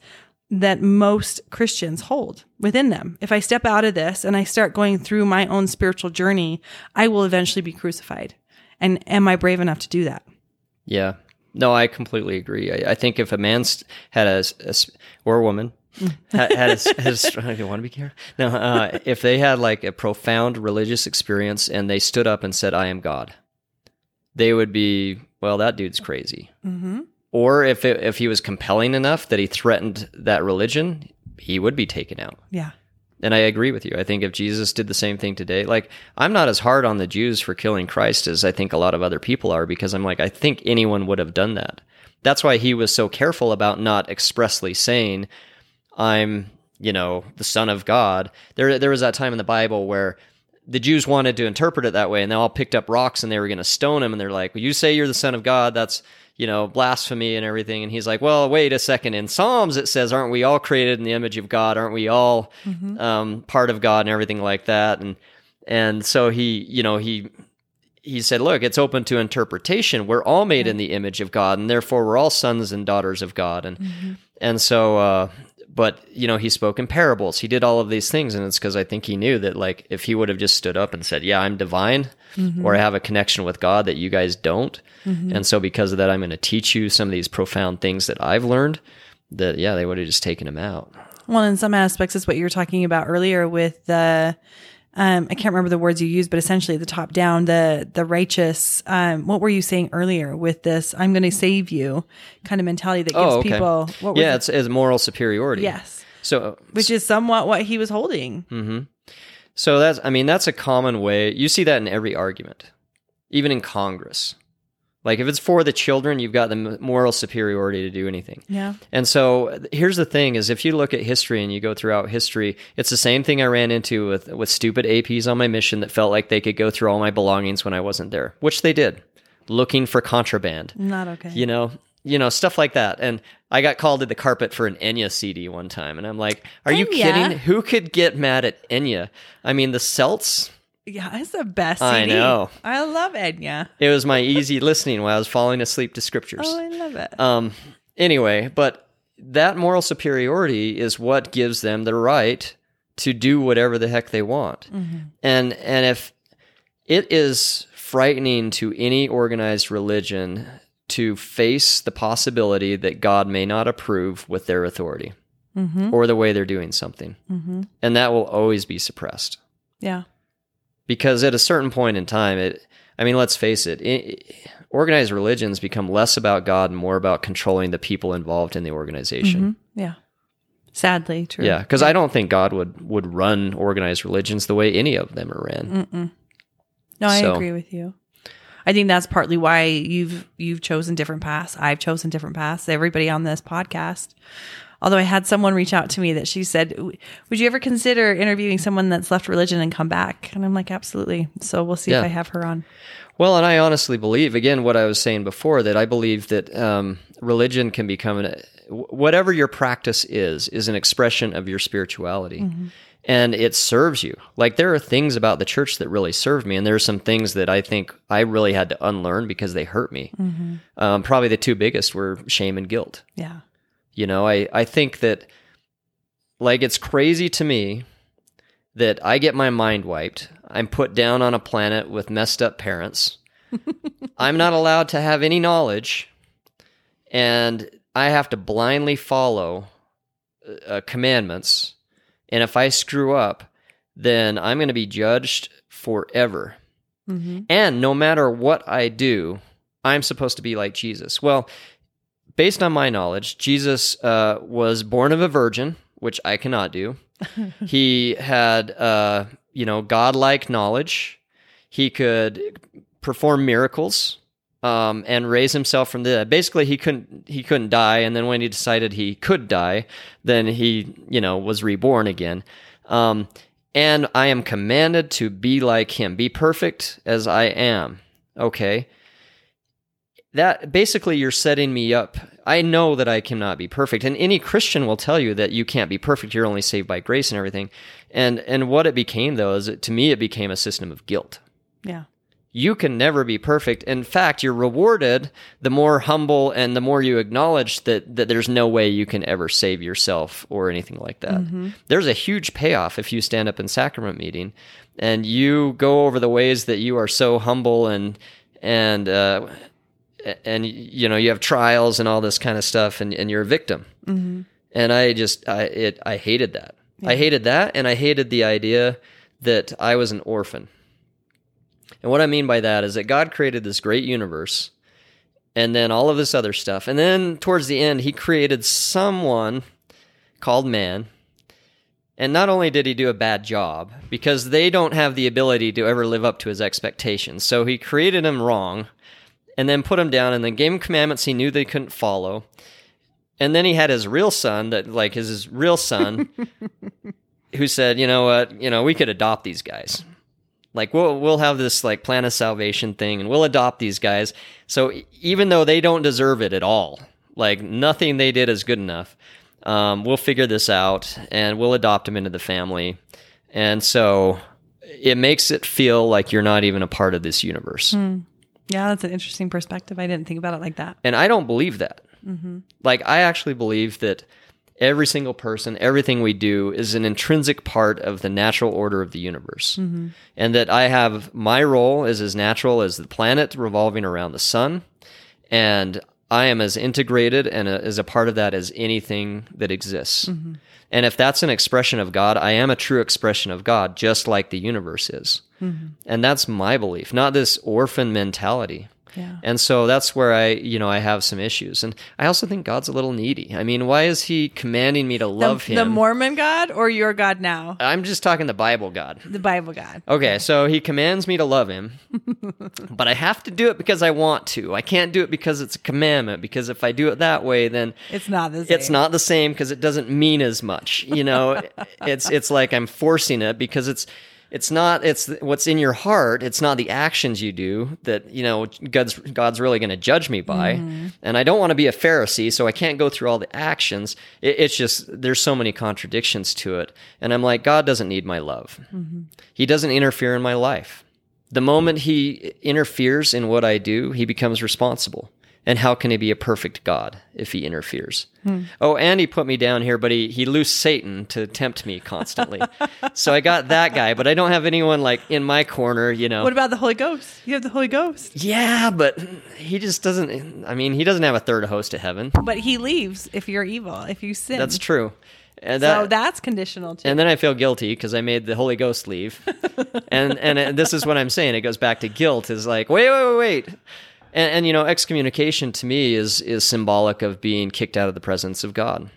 that most Christians hold within them. If I step out of this and I start going through my own spiritual journey, I will eventually be crucified. And am I brave enough to do that? Yeah. No, I completely agree. I, I think if a man had a, a or a woman had, had, a, (laughs) had a, you want to be careful? No, uh, if they had like a profound religious experience and they stood up and said, "I am God," they would be, well, that dude's crazy. Mm-hmm. Or if it, if he was compelling enough that he threatened that religion, he would be taken out. Yeah. And I agree with you. I think if Jesus did the same thing today, like I'm not as hard on the Jews for killing Christ as I think a lot of other people are because I'm like, I think anyone would have done that. That's why he was so careful about not expressly saying, I'm, you know, the son of God. There, there was that time in the Bible where the Jews wanted to interpret it that way and they all picked up rocks and they were going to stone him. And they're like, well, you say you're the son of God. That's, you know, blasphemy and everything. And he's like, well, wait a second. In Psalms, it says, aren't we all created in the image of God? Aren't we all Mm-hmm. um, part of God and everything like that? And, and so he, you know, he, he said, look, it's open to interpretation. We're all made in the image of God and therefore we're all sons and daughters of God. And, Mm-hmm. and so, uh, but you know, he spoke in parables. He did all of these things. And it's because I think he knew that like, if he would have just stood up and said, yeah, I'm divine Mm-hmm. or I have a connection with God that you guys don't. And so because of that, I'm going to teach you some of these profound things that I've learned that, yeah, they would have just taken him out. Well, in some aspects, it's what you were talking about earlier with the. Um, I can't remember the words you used, but essentially the top down, the the righteous. Um, what were you saying earlier with this? I'm going to save you kind of mentality that gives Oh, okay. people. What yeah, it's, it's moral superiority. yes, So, which is somewhat what he was holding. hmm So that's, I mean, that's a common way. You see that in every argument, even in Congress. Like if it's for the children, you've got the moral superiority to do anything. Yeah, And so here's the thing: is if you look at history and you go throughout history, it's the same thing I ran into with with stupid APs on my mission that felt like they could go through all my belongings when I wasn't there, which they did, looking for contraband. Not okay. you know? You know stuff like that. And i got called to the carpet for an enya cd one time and i'm like are you Enya? kidding? Who could get mad at enya? I mean the celts Yeah, it's the best. I CD. know. I love Enya. it was my easy listening while i was falling asleep to scriptures Oh, I love it. um anyway but that moral superiority is what gives them the right to do whatever the heck they want and and if it is frightening to any organized religion to face the possibility that God may not approve with their authority mm-hmm. or the way they're doing something. Mm-hmm. And that will always be suppressed. Yeah. Because at a certain point in time, it, I mean, let's face it, i organized religions become less about God and more about controlling the people involved in the organization. Mm-hmm. Yeah. Sadly, true. Yeah, because I don't think God would would run organized religions the way any of them are ran. Mm-mm. No, I So- agree with you. I think that's partly why you've you've chosen different paths. I've chosen different paths. Everybody on this podcast. Although I had someone reach out to me that she said, "Would you ever consider interviewing someone that's left religion and come back?" And I'm like, "Absolutely." So we'll see Yeah. if I have her on. Well, and I honestly believe, again, what I was saying before, that I believe that um, religion can become an, whatever your practice is, is an expression of your spirituality. And it serves you. Like there are things about the church that really serve me, and there are some things that I think I really had to unlearn because they hurt me. Um, probably the two biggest were shame and guilt. Yeah. You know, I, I think that like it's crazy to me that I get my mind wiped. I'm put down on a planet with messed up parents. (laughs) I'm not allowed to have any knowledge and I have to blindly follow uh, commandments. And if I screw up, then I'm going to be judged forever. Mm-hmm. And no matter what I do, I'm supposed to be like Jesus. Well, based on my knowledge, Jesus uh, was born of a virgin, which I cannot do. (laughs) he had, uh, you know, godlike knowledge. He could perform miracles um, and raise himself from the dead. Basically, he couldn't he couldn't die, and then when he decided he could die, then he you know was reborn again. Um, and I am commanded to be like him, be perfect as I am. Okay. That basically you're setting me up. I know that I cannot be perfect. And any Christian will tell you that you can't be perfect. You're only saved by grace and everything. And and what it became though is it, to me it became a system of guilt. Yeah. You can never be perfect. In fact, you're rewarded the more humble and the more you acknowledge that, that there's no way you can ever save yourself or anything like that. There's a huge payoff if you stand up in sacrament meeting and you go over the ways that you are so humble and and uh, and you know you have trials and all this kind of stuff and, and you're a victim mm-hmm. and I just I it I hated that. I hated that, and I hated the idea that I was an orphan. And what I mean by that is that God created this great universe, and then all of this other stuff, and then towards the end, He created someone called man. And not only did he do a bad job, because they don't have the ability to ever live up to his expectations. So he created him wrong and then put him down and then gave him commandments he knew they couldn't follow. And then he had his real son that like his, his real son (laughs) who said, "You know what? You know, we could adopt these guys. Like we'll we'll have this like plan of salvation thing and we'll adopt these guys. So even though they don't deserve it at all, like nothing they did is good enough, um, we'll figure this out and we'll adopt them into the family. And so it makes it feel like you're not even a part of this universe. Yeah, that's an interesting perspective. I didn't think about it like that. And I don't believe that. Mm-hmm. Like, I actually believe that every single person, everything we do is an intrinsic part of the natural order of the universe. Mm-hmm. And that I have my role is as natural as the planet revolving around the sun. And I am as integrated and a, as a part of that as anything that exists. Mm-hmm. And if that's an expression of God, I am a true expression of God, just like the universe is. Mm-hmm. And that's my belief, not this orphan mentality. Yeah. And so that's where I, you know, I have some issues. And I also think God's a little needy. I mean, why is he commanding me to love the him? The Mormon God or your God now? I'm just talking the Bible God. The Bible God. Okay, so he commands me to love him, (laughs) but I have to do it because I want to. I can't do it because it's a commandment, because if I do it that way, then It's not the same. it's not the same because it doesn't mean as much. You know, (laughs) it's it's like I'm forcing it because it's it's not it's what's in your heart. It's not the actions you do that you know God's God's really going to judge me by. Mm-hmm. And I don't want to be a Pharisee, so I can't go through all the actions. It, it's just there's so many contradictions to it, and I'm like God doesn't need my love. Mm-hmm. He doesn't interfere in my life. The moment he interferes in what I do, he becomes responsible. And how can he be a perfect God if he interferes? Hmm. Oh, and he put me down here, but he, he loosed Satan to tempt me constantly. so I got that guy, but I don't have anyone like in my corner, you know. What about the Holy Ghost? You have the Holy Ghost. yeah, but he just doesn't, I mean, he doesn't have a third host of heaven. But he leaves if you're evil, if you sin. That's true. And so that's conditional too. and then I feel guilty because I made the Holy Ghost leave. (laughs) and and it- this is what I'm saying. It goes back to guilt. Is like wait wait wait wait. And, and you know excommunication to me is is symbolic of being kicked out of the presence of God.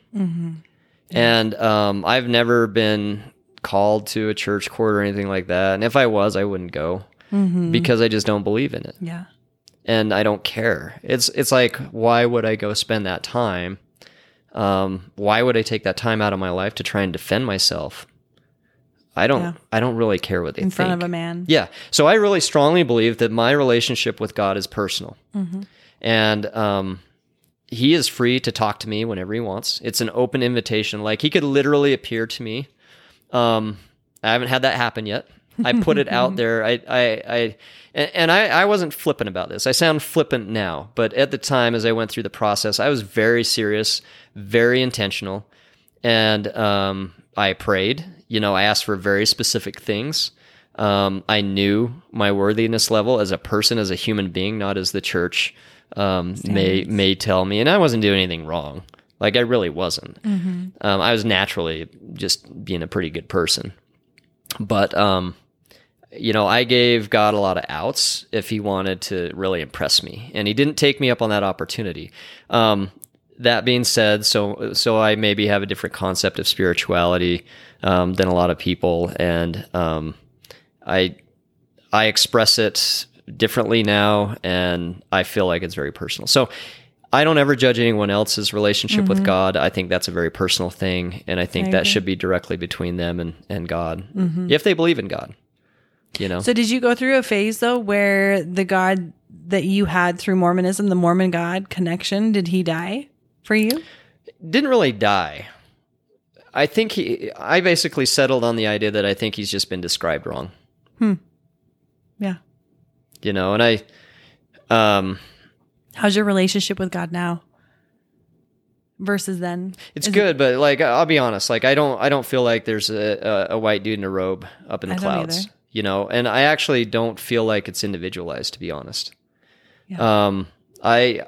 And um, I've never been called to a church court or anything like that. And if I was, I wouldn't go because I just don't believe in it yeah. and I don't care. It's it's like why would I go spend that time? Um, why would I take that time out of my life to try and defend myself? I don't Yeah. I don't really care what they In think. front of a man. Yeah. So I really strongly believe that my relationship with God is personal. And um, he is free to talk to me whenever he wants. It's an open invitation. Like he could literally appear to me. Um, I haven't had that happen yet. I put it out (laughs) there. I, I, I, and and I, I wasn't flippant about this. I sound flippant now, but at the time, as I went through the process, I was very serious, very intentional, and um, I prayed. You know, I asked for very specific things. Um, I knew my worthiness level as a person, as a human being, not as the church um, may may tell me. And I wasn't doing anything wrong. Like I really wasn't. Um, I was naturally just being a pretty good person. But um, you know, I gave God a lot of outs if He wanted to really impress me, and He didn't take me up on that opportunity. Um, that being said, so so I maybe have a different concept of spirituality um, than a lot of people, and um, I I express it differently now, and I feel like it's very personal. So I don't ever judge anyone else's relationship with God. I think that's a very personal thing, and I think I that should be directly between them and and God, if they believe in God. You know, So did you go through a phase though where the God that you had through Mormonism, the Mormon God connection, did he die for you? didn't really die. I think he. I basically settled on the idea that I think he's just been described wrong. Hmm. Yeah. You know, and I, um, How's your relationship with God now? Versus then. it's Is it- good, but like I'll be honest, like I don't, I don't feel like there's a, a, a white dude in a robe up in the I clouds. You know, and I actually don't feel like it's individualized, to be honest. Yeah. Um, I,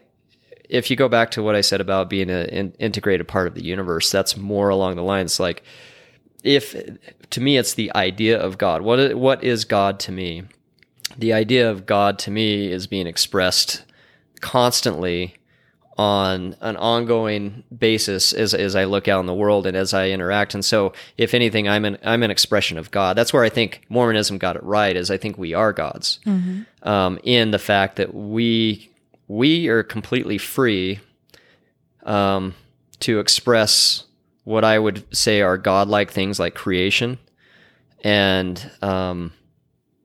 if you go back to what I said about being an integrated part of the universe, that's more along the lines like if to me it's the idea of God. What what is God to me? The idea of God to me is being expressed constantly on an ongoing basis as, as I look out in the world and as I interact. And so, if anything, I'm an I'm an expression of God. That's where I think Mormonism got it right. Is I think we are gods mm-hmm. um, in the fact that we we are completely free um, to express what I would say are godlike things like creation and um,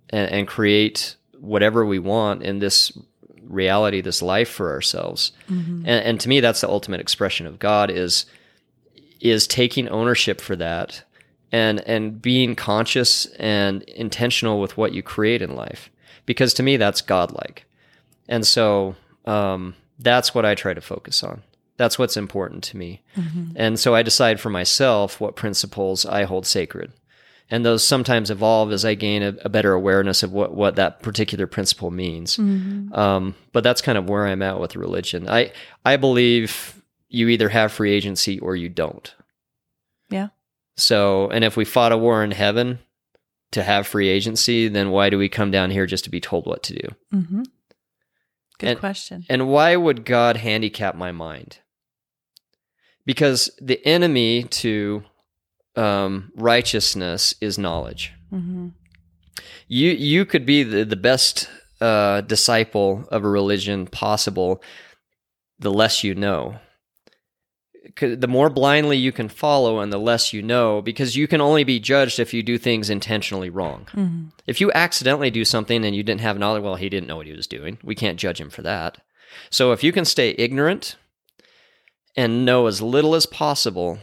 and, and create whatever we want in this reality, this life for ourselves. Mm-hmm. And, and to me, that's the ultimate expression of God is is taking ownership for that and and being conscious and intentional with what you create in life. Because to me, that's godlike. And so um, that's what I try to focus on. That's what's important to me. Mm-hmm. And so I decide for myself what principles I hold sacred and those sometimes evolve as I gain a, a better awareness of what what that particular principle means. Mm-hmm. Um, but that's kind of where I'm at with religion. I I believe you either have free agency or you don't. Yeah. So, and if we fought a war in heaven to have free agency, then why do we come down here just to be told what to do? Mm-hmm. Good and, question. And why would God handicap my mind? Because the enemy to um, righteousness is knowledge. Mm-hmm. You you could be the, the best uh, disciple of a religion possible. The less you know, the more blindly you can follow, and the less you know, because you can only be judged if you do things intentionally wrong. Mm-hmm. If you accidentally do something and you didn't have knowledge, well, he didn't know what he was doing. We can't judge him for that. So if you can stay ignorant and know as little as possible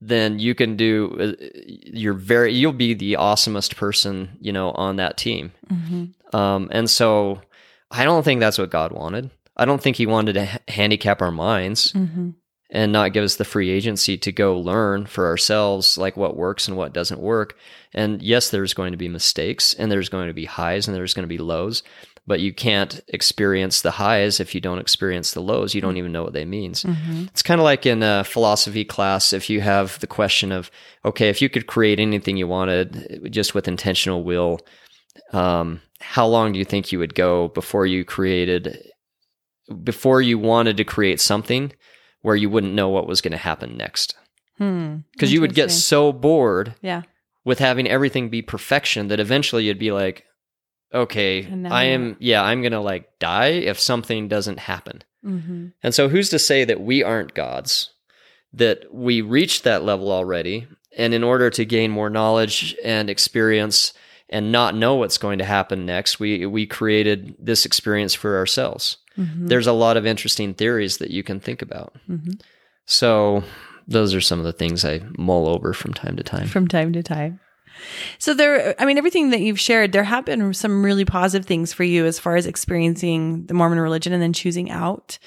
then you can do uh, you're very you'll be the awesomest person you know on that team mm-hmm. um, and so i don't think that's what god wanted i don't think he wanted to ha- handicap our minds mm-hmm. And not give us the free agency to go learn for ourselves like what works and what doesn't work and yes there's going to be mistakes and there's going to be highs and there's going to be lows but you can't experience the highs if you don't experience the lows. You don't even know what they means. Mm-hmm. It's kind of like in a philosophy class if you have the question of, okay, if you could create anything you wanted just with intentional will, um, how long do you think you would go before you created, before you wanted to create something where you wouldn't know what was going to happen next? Hmm. Because you would get so bored. Yeah. With having everything be perfection, that eventually you'd be like, okay, I am, yeah, I'm going to like die if something doesn't happen. Mm-hmm. And so who's to say that we aren't gods, that we reached that level already? And in order to gain more knowledge and experience and not know what's going to happen next, we, we created this experience for ourselves. Mm-hmm. There's a lot of interesting theories that you can think about. Mm-hmm. So those are some of the things I mull over from time to time. From time to time. So there, I mean, everything that you've shared, there have been some really positive things for you as far as experiencing the Mormon religion and then choosing out.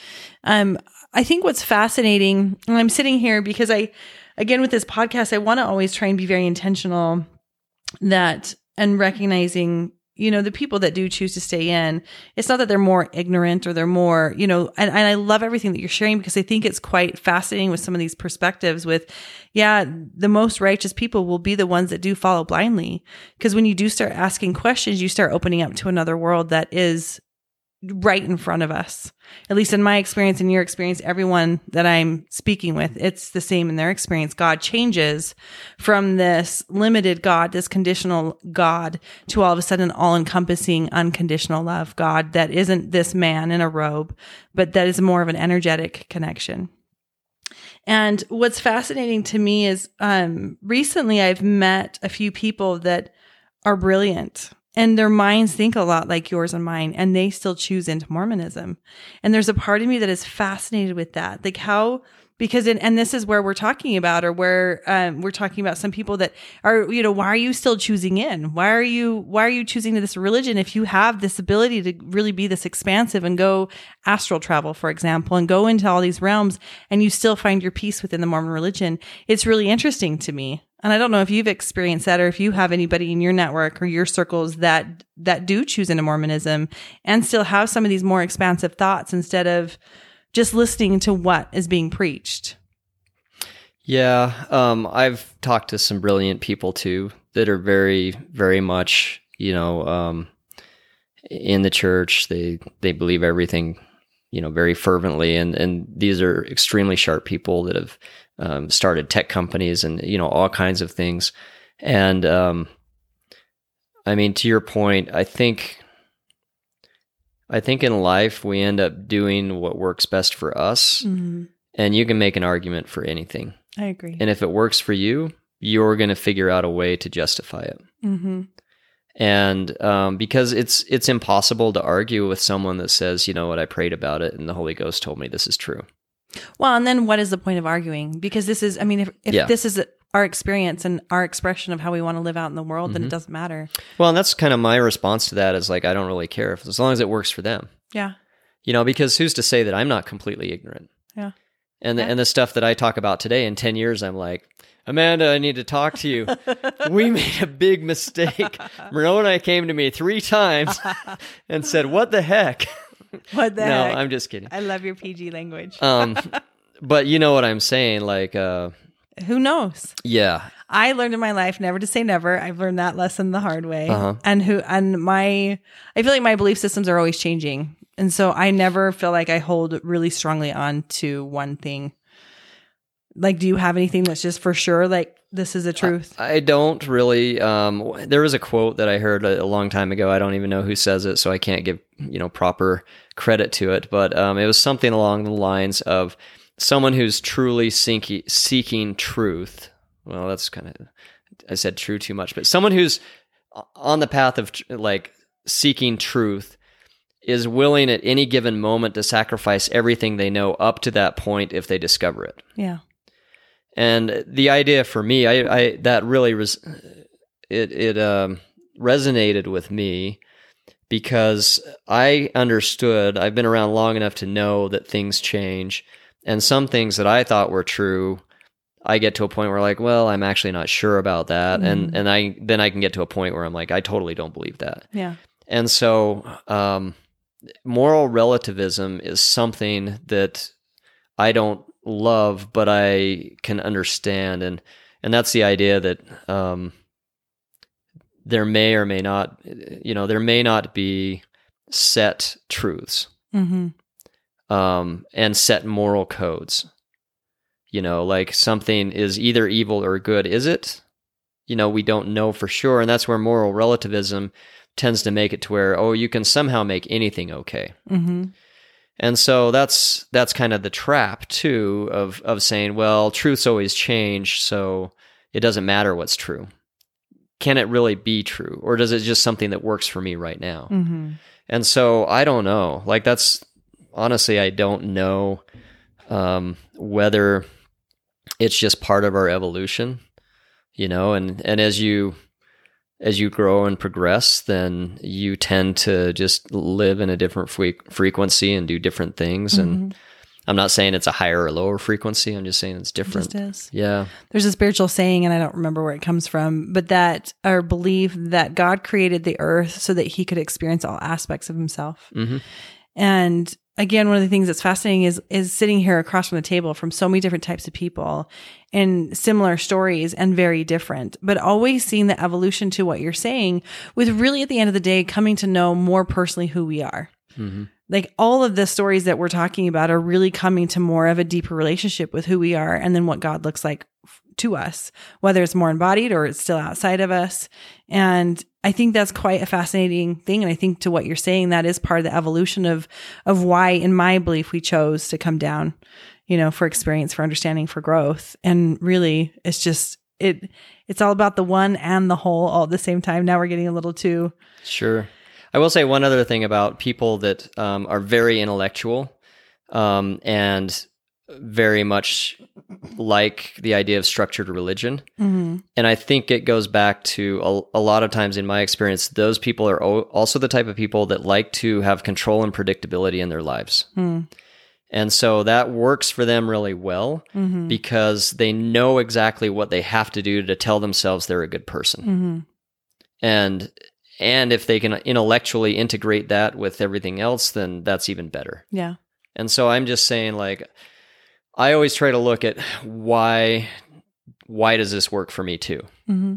Um, I think what's fascinating, and I'm sitting here because I, again, with this podcast, I want to always try and be very intentional that and recognizing you know, the people that do choose to stay in, it's not that they're more ignorant or they're more, you know, and, and I love everything that you're sharing because I think it's quite fascinating with some of these perspectives with, yeah, the most righteous people will be the ones that do follow blindly. Because when you do start asking questions, you start opening up to another world that is right in front of us. At least in my experience, in your experience, everyone that I'm speaking with, it's the same in their experience. God changes from this limited God, this conditional God, to all of a sudden all encompassing, unconditional love God that isn't this man in a robe, but that is more of an energetic connection. And what's fascinating to me is um, recently I've met a few people that are brilliant and their minds think a lot like yours and mine and they still choose into mormonism. And there's a part of me that is fascinated with that. Like how because in, and this is where we're talking about or where um, we're talking about some people that are you know why are you still choosing in? Why are you why are you choosing to this religion if you have this ability to really be this expansive and go astral travel for example and go into all these realms and you still find your peace within the mormon religion? It's really interesting to me and I don't know if you've experienced that or if you have anybody in your network or your circles that that do choose into Mormonism and still have some of these more expansive thoughts instead of just listening to what is being preached. Yeah, um, I've talked to some brilliant people too that are very, very much, you know, um, in the church. They they believe everything, you know, very fervently, and and these are extremely sharp people that have um, started tech companies and you know all kinds of things. And um, I mean, to your point, I think I think in life we end up doing what works best for us, Mm-hmm. and you can make an argument for anything. I agree. And if it works for you, you're going to figure out a way to justify it. mm-hmm. And um, because it's it's impossible to argue with someone that says, you know what, I prayed about it and the Holy Ghost told me this is true. Well, and then what is the point of arguing? Because this is, I mean, if, if Yeah. this is our experience and our expression of how we want to live out in the world, then Mhm. it doesn't matter. Well, and that's kind of my response to that is like I don't really care if as long as it works for them. Yeah. You know, because who's to say that I'm not completely ignorant? Yeah. And the, Yeah. and the stuff that I talk about today in 10 years I'm like, Amanda, I need to talk to you. (laughs) we made a big mistake. (laughs) Moroni came to me 3 times and said, "What the heck?" (laughs) What the no, heck? I'm just kidding. I love your PG language. Um (laughs) but you know what I'm saying like uh Who knows? yeah. I learned in my life never to say never. I've learned that lesson the hard way. Uh-huh. And who and my I feel like my belief systems are always changing. And so I never feel like I hold really strongly on to one thing. Like do you have anything that's just for sure like this is a truth? I don't really. Um, there was a quote that I heard a, a long time ago. I don't even know who says it, so I can't give you know proper credit to it. But um, it was something along the lines of someone who's truly seeking seeking truth. Well, that's kind of I said true too much, but someone who's on the path of tr- like seeking truth is willing at any given moment to sacrifice everything they know up to that point if they discover it. yeah. And the idea for me, I, I that really res, it it um, resonated with me because I understood. I've been around long enough to know that things change, and some things that I thought were true, I get to a point where like, well, I'm actually not sure about that, and and I then I can get to a point where I'm like, I totally don't believe that. Yeah. And so, um, moral relativism is something that I don't love, but I can understand, and and that's the idea that um, there may or may not, you know, there may not be set truths Mhm. um, and set moral codes. You know, like something is either evil or good. Is it? You know, we don't know for sure, and that's where moral relativism tends to make it to where oh, you can somehow make anything okay. Mhm. And so that's that's kind of the trap too of of saying, well, truths always change, so it doesn't matter what's true. Can it really be true, or does it just something that works for me right now? Mhm. And so I don't know. Like that's honestly, I don't know um, whether it's just part of our evolution, you know. And and as you as you grow and progress, then you tend to just live in a different fre- frequency and do different things. And I'm not saying it's a higher or lower frequency. I'm just saying it's It different. just is. Yeah. There's a spiritual saying, and I don't remember where it comes from, but that our belief that God created the earth so that he could experience all aspects of himself. hmm And again, one of the things that's fascinating is is sitting here across from the table from so many different types of people and similar stories and very different, but always seeing the evolution to what you're saying with really at the end of the day coming to know more personally who we are. hmm Like all of the stories that we're talking about are really coming to more of a deeper relationship with who we are and then what God looks like to us, whether it's more embodied or it's still outside of us. And I think that's quite a fascinating thing. And I think to what you're saying, that is part of the evolution of of why, in my belief, we chose to come down, you know, for experience, for understanding, for growth. And really it's just it it's all about the one and the whole all at the same time. Now we're getting a little too Sure. I will say one other thing about people that um, are very intellectual um, and very much like the idea of structured religion. Mhm. And I think it goes back to a, a lot of times in my experience, those people are o- also the type of people that like to have control and predictability in their lives. Hmm. And so that works for them really well Mhm. because they know exactly what they have to do to tell themselves they're a good person Mhm. and and if they can intellectually integrate that with everything else then that's even better Yeah. And so I'm just saying like I always try to look at why why does this work for me too? Mm-hmm.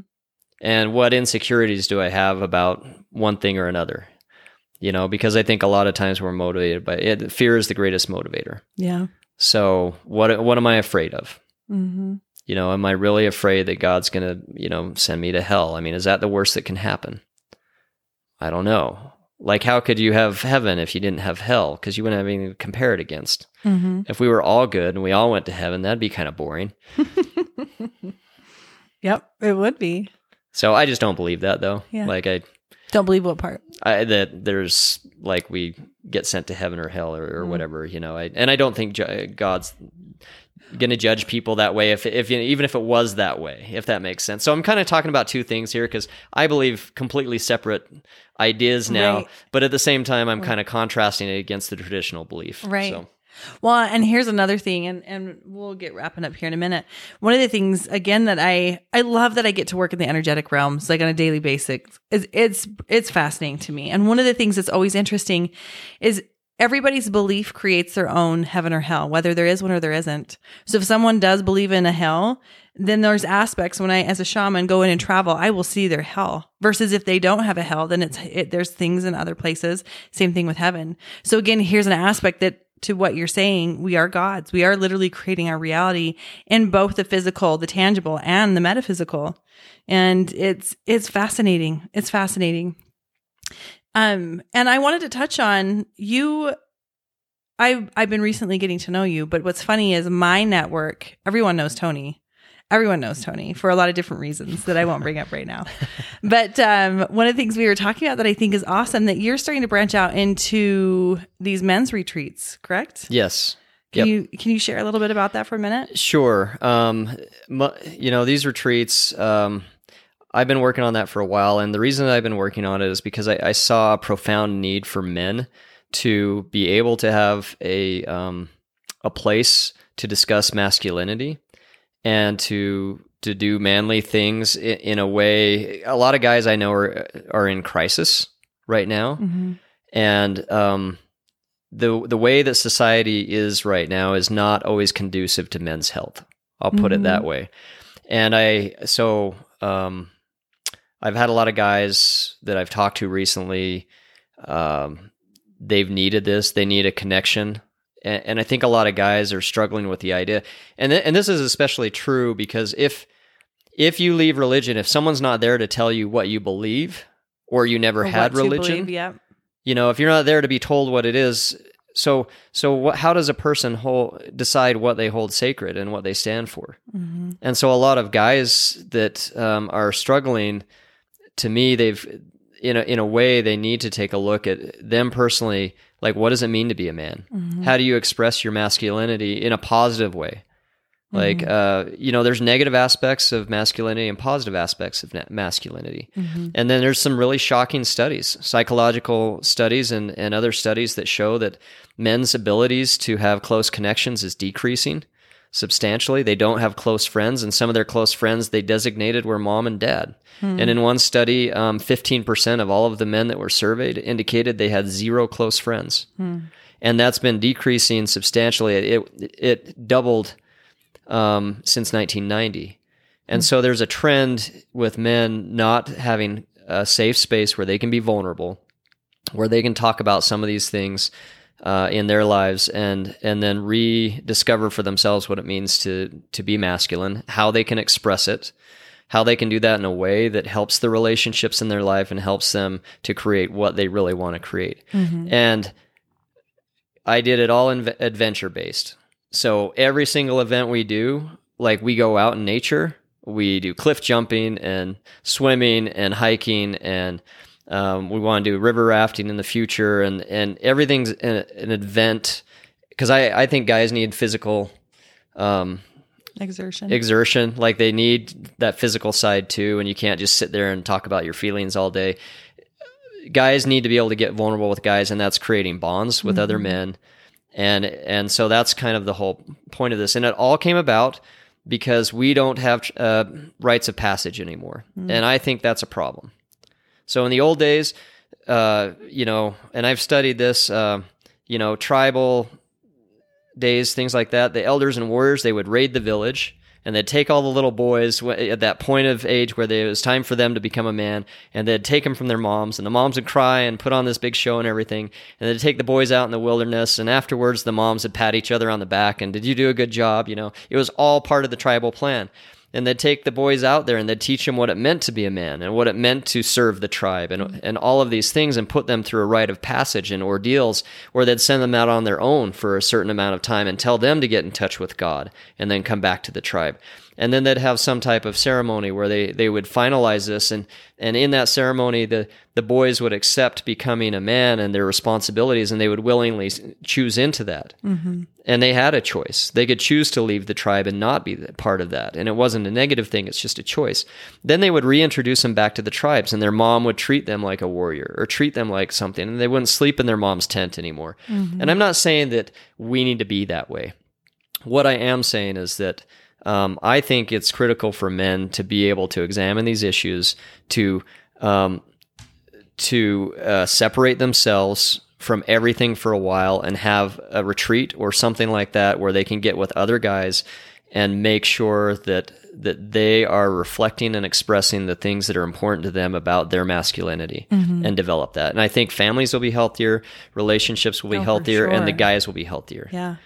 And what insecurities do I have about one thing or another? You know, because I think a lot of times we're motivated by it. Fear is the greatest motivator. Yeah. So what what am I afraid of? Mm-hmm. You know, am I really afraid that God's going to, you know, send me to hell? I mean, is that the worst that can happen? I don't know. Like, how could you have heaven if you didn't have hell? Because you wouldn't have anything to compare it against. Mm-hmm. If we were all good and we all went to heaven, that'd be kind of boring. (laughs) yep, it would be. So I just don't believe that, though. Yeah. Like, I, Don't believe what part? I that there's like we get sent to heaven or hell or, or Mm. whatever, you know. I, and I don't think God's going to judge people that way if if you know, even if it was that way, if that makes sense. So I'm kind of talking about two things here because I believe completely separate ideas now, Right. but at the same time I'm kind of contrasting it against the traditional belief. Right. So Well, and here's another thing, and and we'll get wrapping up here in a minute. One of the things, again, that I I love that I get to work in the energetic realms, like on a daily basis. It's it's it's fascinating to me. And one of the things that's always interesting is everybody's belief creates their own heaven or hell, whether there is one or there isn't. So if someone does believe in a hell, then there's aspects when I, as a shaman, go in and travel, I will see their hell. Versus if they don't have a hell, then it's it, there's things in other places. Same thing with heaven. So again, here's an aspect that to what you're saying, we are gods. We are literally creating our reality in both the physical, the tangible, and the metaphysical. And it's it's fascinating. It's fascinating. Um, and I wanted to touch on you. I've I've been recently getting to know you, but what's funny is my network. Everyone knows Tony. Everyone knows Tony for a lot of different reasons that I won't bring up right now. (laughs) But um, one of the things we were talking about that I think is awesome that you're starting to branch out into these men's retreats. Correct? yes. Can Yep. you can you share a little bit about that for a minute? Sure. Um, you know, these retreats, um, I've been working on that for a while. And the reason I've been working on it is because I, I saw a profound need for men to be able to have a, um, a place to discuss masculinity and to, to do manly things in, in a way. A lot of guys I know are, are in crisis right now Mm-hmm. and um, the the way that society is right now is not always conducive to men's health. I'll put it that way. And I so um, I've had a lot of guys that I've talked to recently. Um, they've needed this. They need a connection. And, and I think a lot of guys are struggling with the idea. And th- and this is especially true because if if you leave religion, if someone's not there to tell you what you believe, or you never had religion, yeah. you know if you're not there to be told what it is so so what, how does a person hold, decide what they hold sacred and what they stand for Mm-hmm. and so a lot of guys that um, are struggling to me they've in a, in a way they need to take a look at them personally like what does it mean to be a man? Mm-hmm. how do you express your masculinity in a positive way? Like uh, you know there's negative aspects of masculinity and positive aspects of na- masculinity. Mm-hmm. and then there's some really shocking studies, psychological studies and, and other studies that show that men's abilities to have close connections is decreasing substantially. They don't have close friends, and some of their close friends they designated were mom and dad. And in one study, um, 15% of all of the men that were surveyed indicated they had zero close friends. And that's been decreasing substantially. It, it, it doubled um, since 1990. And so there's a trend with men not having a safe space where they can be vulnerable, where they can talk about some of these things uh, in their lives, and and then rediscover for themselves what it means to to be masculine, how they can express it, how they can do that in a way that helps the relationships in their life and helps them to create what they really want to create. And I did it all in adventure based. So every single event we do, like we go out in nature, we do cliff jumping and swimming and hiking, and um, we want to do river rafting in the future, and and everything's an, an event because I I think guys need physical um, Exertion. exertion. Like they need that physical side too, and you can't just sit there and talk about your feelings all day. Guys need to be able to get vulnerable with guys, and that's creating bonds with other men. And and so that's kind of the whole point of this. And it all came about because we don't have uh, rites of passage anymore, and I think that's a problem. So in the old days, uh, you know, and I've studied this, uh, you know, tribal days, things like that, the elders and warriors they would raid the village and they'd take all the little boys at that point of age where they, it was time for them to become a man, and they'd take them from their moms, and the moms would cry and put on this big show and everything, and they'd take the boys out in the wilderness, and afterwards the moms would pat each other on the back and did you do a good job? You know, it was all part of the tribal plan and they'd take the boys out there and they'd teach them what it meant to be a man and what it meant to serve the tribe and, and all of these things and put them through a rite of passage and ordeals where they'd send them out on their own for a certain amount of time and tell them to get in touch with God and then come back to the tribe and then they'd have some type of ceremony where they, they would finalize this. And and in that ceremony the the boys would accept becoming a man and their responsibilities and they would willingly choose into that. Mm-hmm. and they had a choice. They could choose to leave the tribe and not be part of that. And it wasn't a negative thing it's just a choice. Then they would reintroduce them back to the tribes and their mom would treat them like a warrior or treat them like something and they wouldn't sleep in their mom's tent anymore. Mm-hmm. and i'm not saying that we need to be that way. What i am saying is that um, I think it's critical for men to be able to examine these issues, to um, to uh, separate themselves from everything for a while and have a retreat or something like that where they can get with other guys and make sure that that they are reflecting and expressing the things that are important to them about their masculinity mm-hmm. and develop that. And I think families will be healthier, relationships will be oh, healthier, sure. and the guys will be healthier. Yeah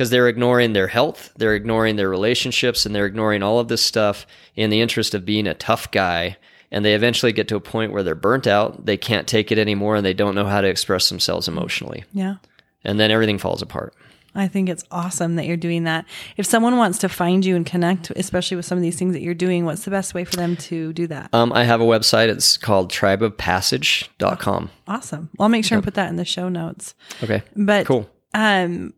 because they're ignoring their health, they're ignoring their relationships, and they're ignoring all of this stuff in the interest of being a tough guy. And they eventually get to a point where they're burnt out, they can't take it anymore, and they don't know how to express themselves emotionally. Yeah. And then everything falls apart. I think it's awesome that you're doing that. If someone wants to find you and connect, especially with some of these things that you're doing, what's the best way for them to do that? Um, I have a website. It's called tribeofpassage.com. Awesome. Well, I'll make sure yep. and put that in the show notes. Okay. But cool um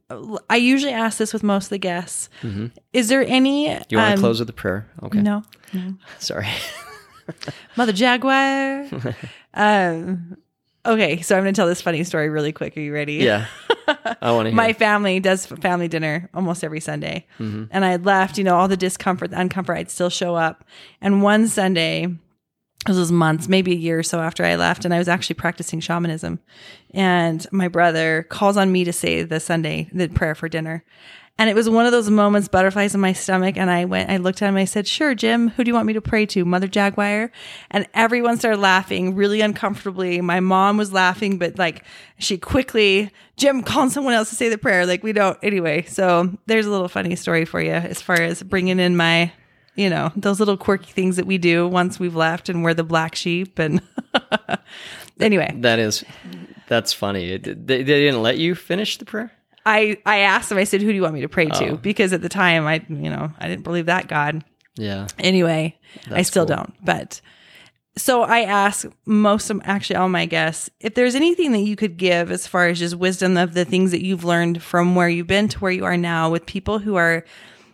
i usually ask this with most of the guests. Mm-hmm. is there any you want um, to close with a prayer? Okay. No, no. (laughs) sorry. (laughs) Mother jaguar. Um okay so i'm gonna tell this funny story really quick. Are you ready? Yeah. I want to (laughs) my family does family dinner almost every sunday. Mm-hmm. and i left you know all the discomfort the uncomfort i'd still show up. And one sunday this was months, maybe a year or so after I left, and I was actually practicing shamanism. And my brother calls on me to say the Sunday, the prayer for dinner. And it was one of those moments, butterflies in my stomach. And I went, I looked at him, I said, Sure, Jim, who do you want me to pray to? Mother Jaguar? And everyone started laughing really uncomfortably. My mom was laughing, but like she quickly, Jim, call someone else to say the prayer. Like we don't, anyway. So there's a little funny story for you as far as bringing in my you know, those little quirky things that we do once we've left and we're the black sheep. And (laughs) anyway, that is, that's funny. They, they didn't let you finish the prayer? I, I asked them, I said, who do you want me to pray to? Oh. Because at the time I, you know, I didn't believe that God. Yeah. Anyway, that's I still cool. don't, but so I ask most of actually all my guests if there's anything that you could give as far as just wisdom of the things that you've learned from where you've been to where you are now with people who are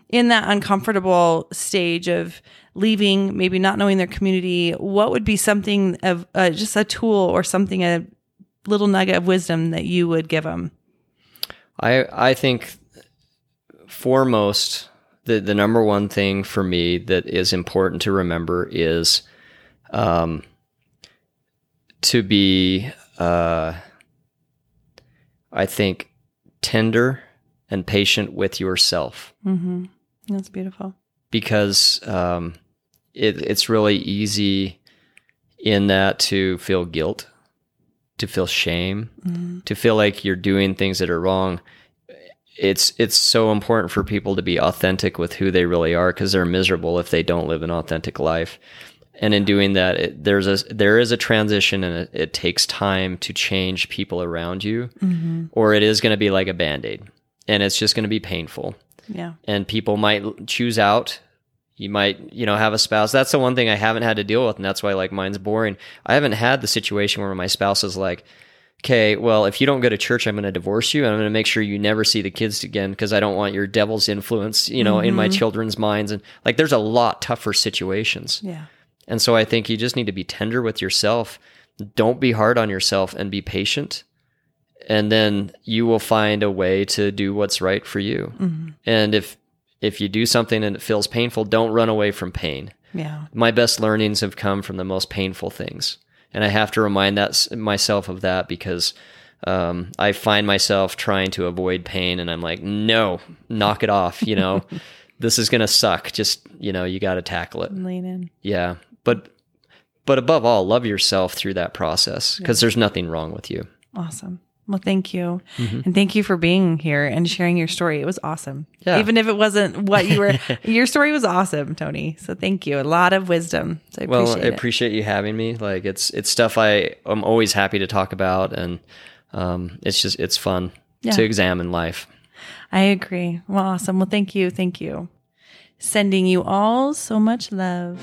in that uncomfortable stage of leaving, maybe not knowing their community, what would be something of uh, just a tool or something, a little nugget of wisdom that you would give them? I I think foremost the the number one thing for me that is important to remember is um, to be uh, I think tender and patient with yourself. Mm-hmm. That's beautiful. Because um, it, it's really easy in that to feel guilt, to feel shame, mm-hmm. to feel like you're doing things that are wrong. It's it's so important for people to be authentic with who they really are because they're miserable if they don't live an authentic life. And in doing that, it, there's a there is a transition, and it, it takes time to change people around you, mm-hmm. or it is going to be like a band aid, and it's just going to be painful. Yeah. And people might choose out. You might, you know, have a spouse. That's the one thing I haven't had to deal with, and that's why like mine's boring. I haven't had the situation where my spouse is like, okay, well, if you don't go to church, I'm going to divorce you and I'm going to make sure you never see the kids again because I don't want your devil's influence, you know, mm-hmm. in my mm-hmm. children's minds. And like, there's a lot tougher situations. Yeah. And so I think you just need to be tender with yourself. Don't be hard on yourself and be patient and then you will find a way to do what's right for you. Mm-hmm. And if if you do something and it feels painful, don't run away from pain. Yeah. My best learnings have come from the most painful things. And I have to remind that myself of that because um, I find myself trying to avoid pain, and I'm like, no, knock it off. You know, (laughs) this is gonna suck. Just you know, you got to tackle it. Lean in. Yeah, but but above all, love yourself through that process because there's nothing wrong with you. Awesome. Well, thank you. And thank you for being here and sharing your story. It was awesome. Yeah. Even if it wasn't what you were, (laughs) your story was awesome, Tony. So thank you. A lot of wisdom. So I Well, appreciate I it. appreciate you having me. Like it's it's stuff I I'm always happy to talk about, and um, it's just it's fun Yeah. to examine life. I agree. Well, awesome. Well, thank you. Thank you. Sending you all so much love.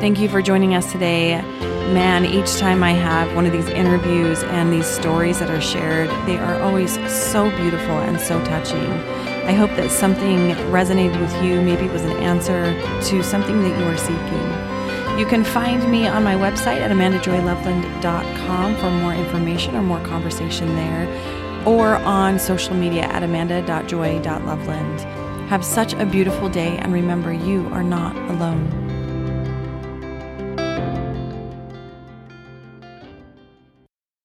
Thank you for joining us today. Man, each time I have one of these interviews and these stories that are shared, they are always so beautiful and so touching. I hope that something resonated with you. Maybe it was an answer to something that you are seeking. You can find me on my website at amandajoyloveland.com for more information or more conversation there, or on social media at amanda.joy.loveland. Have such a beautiful day, and remember, you are not alone.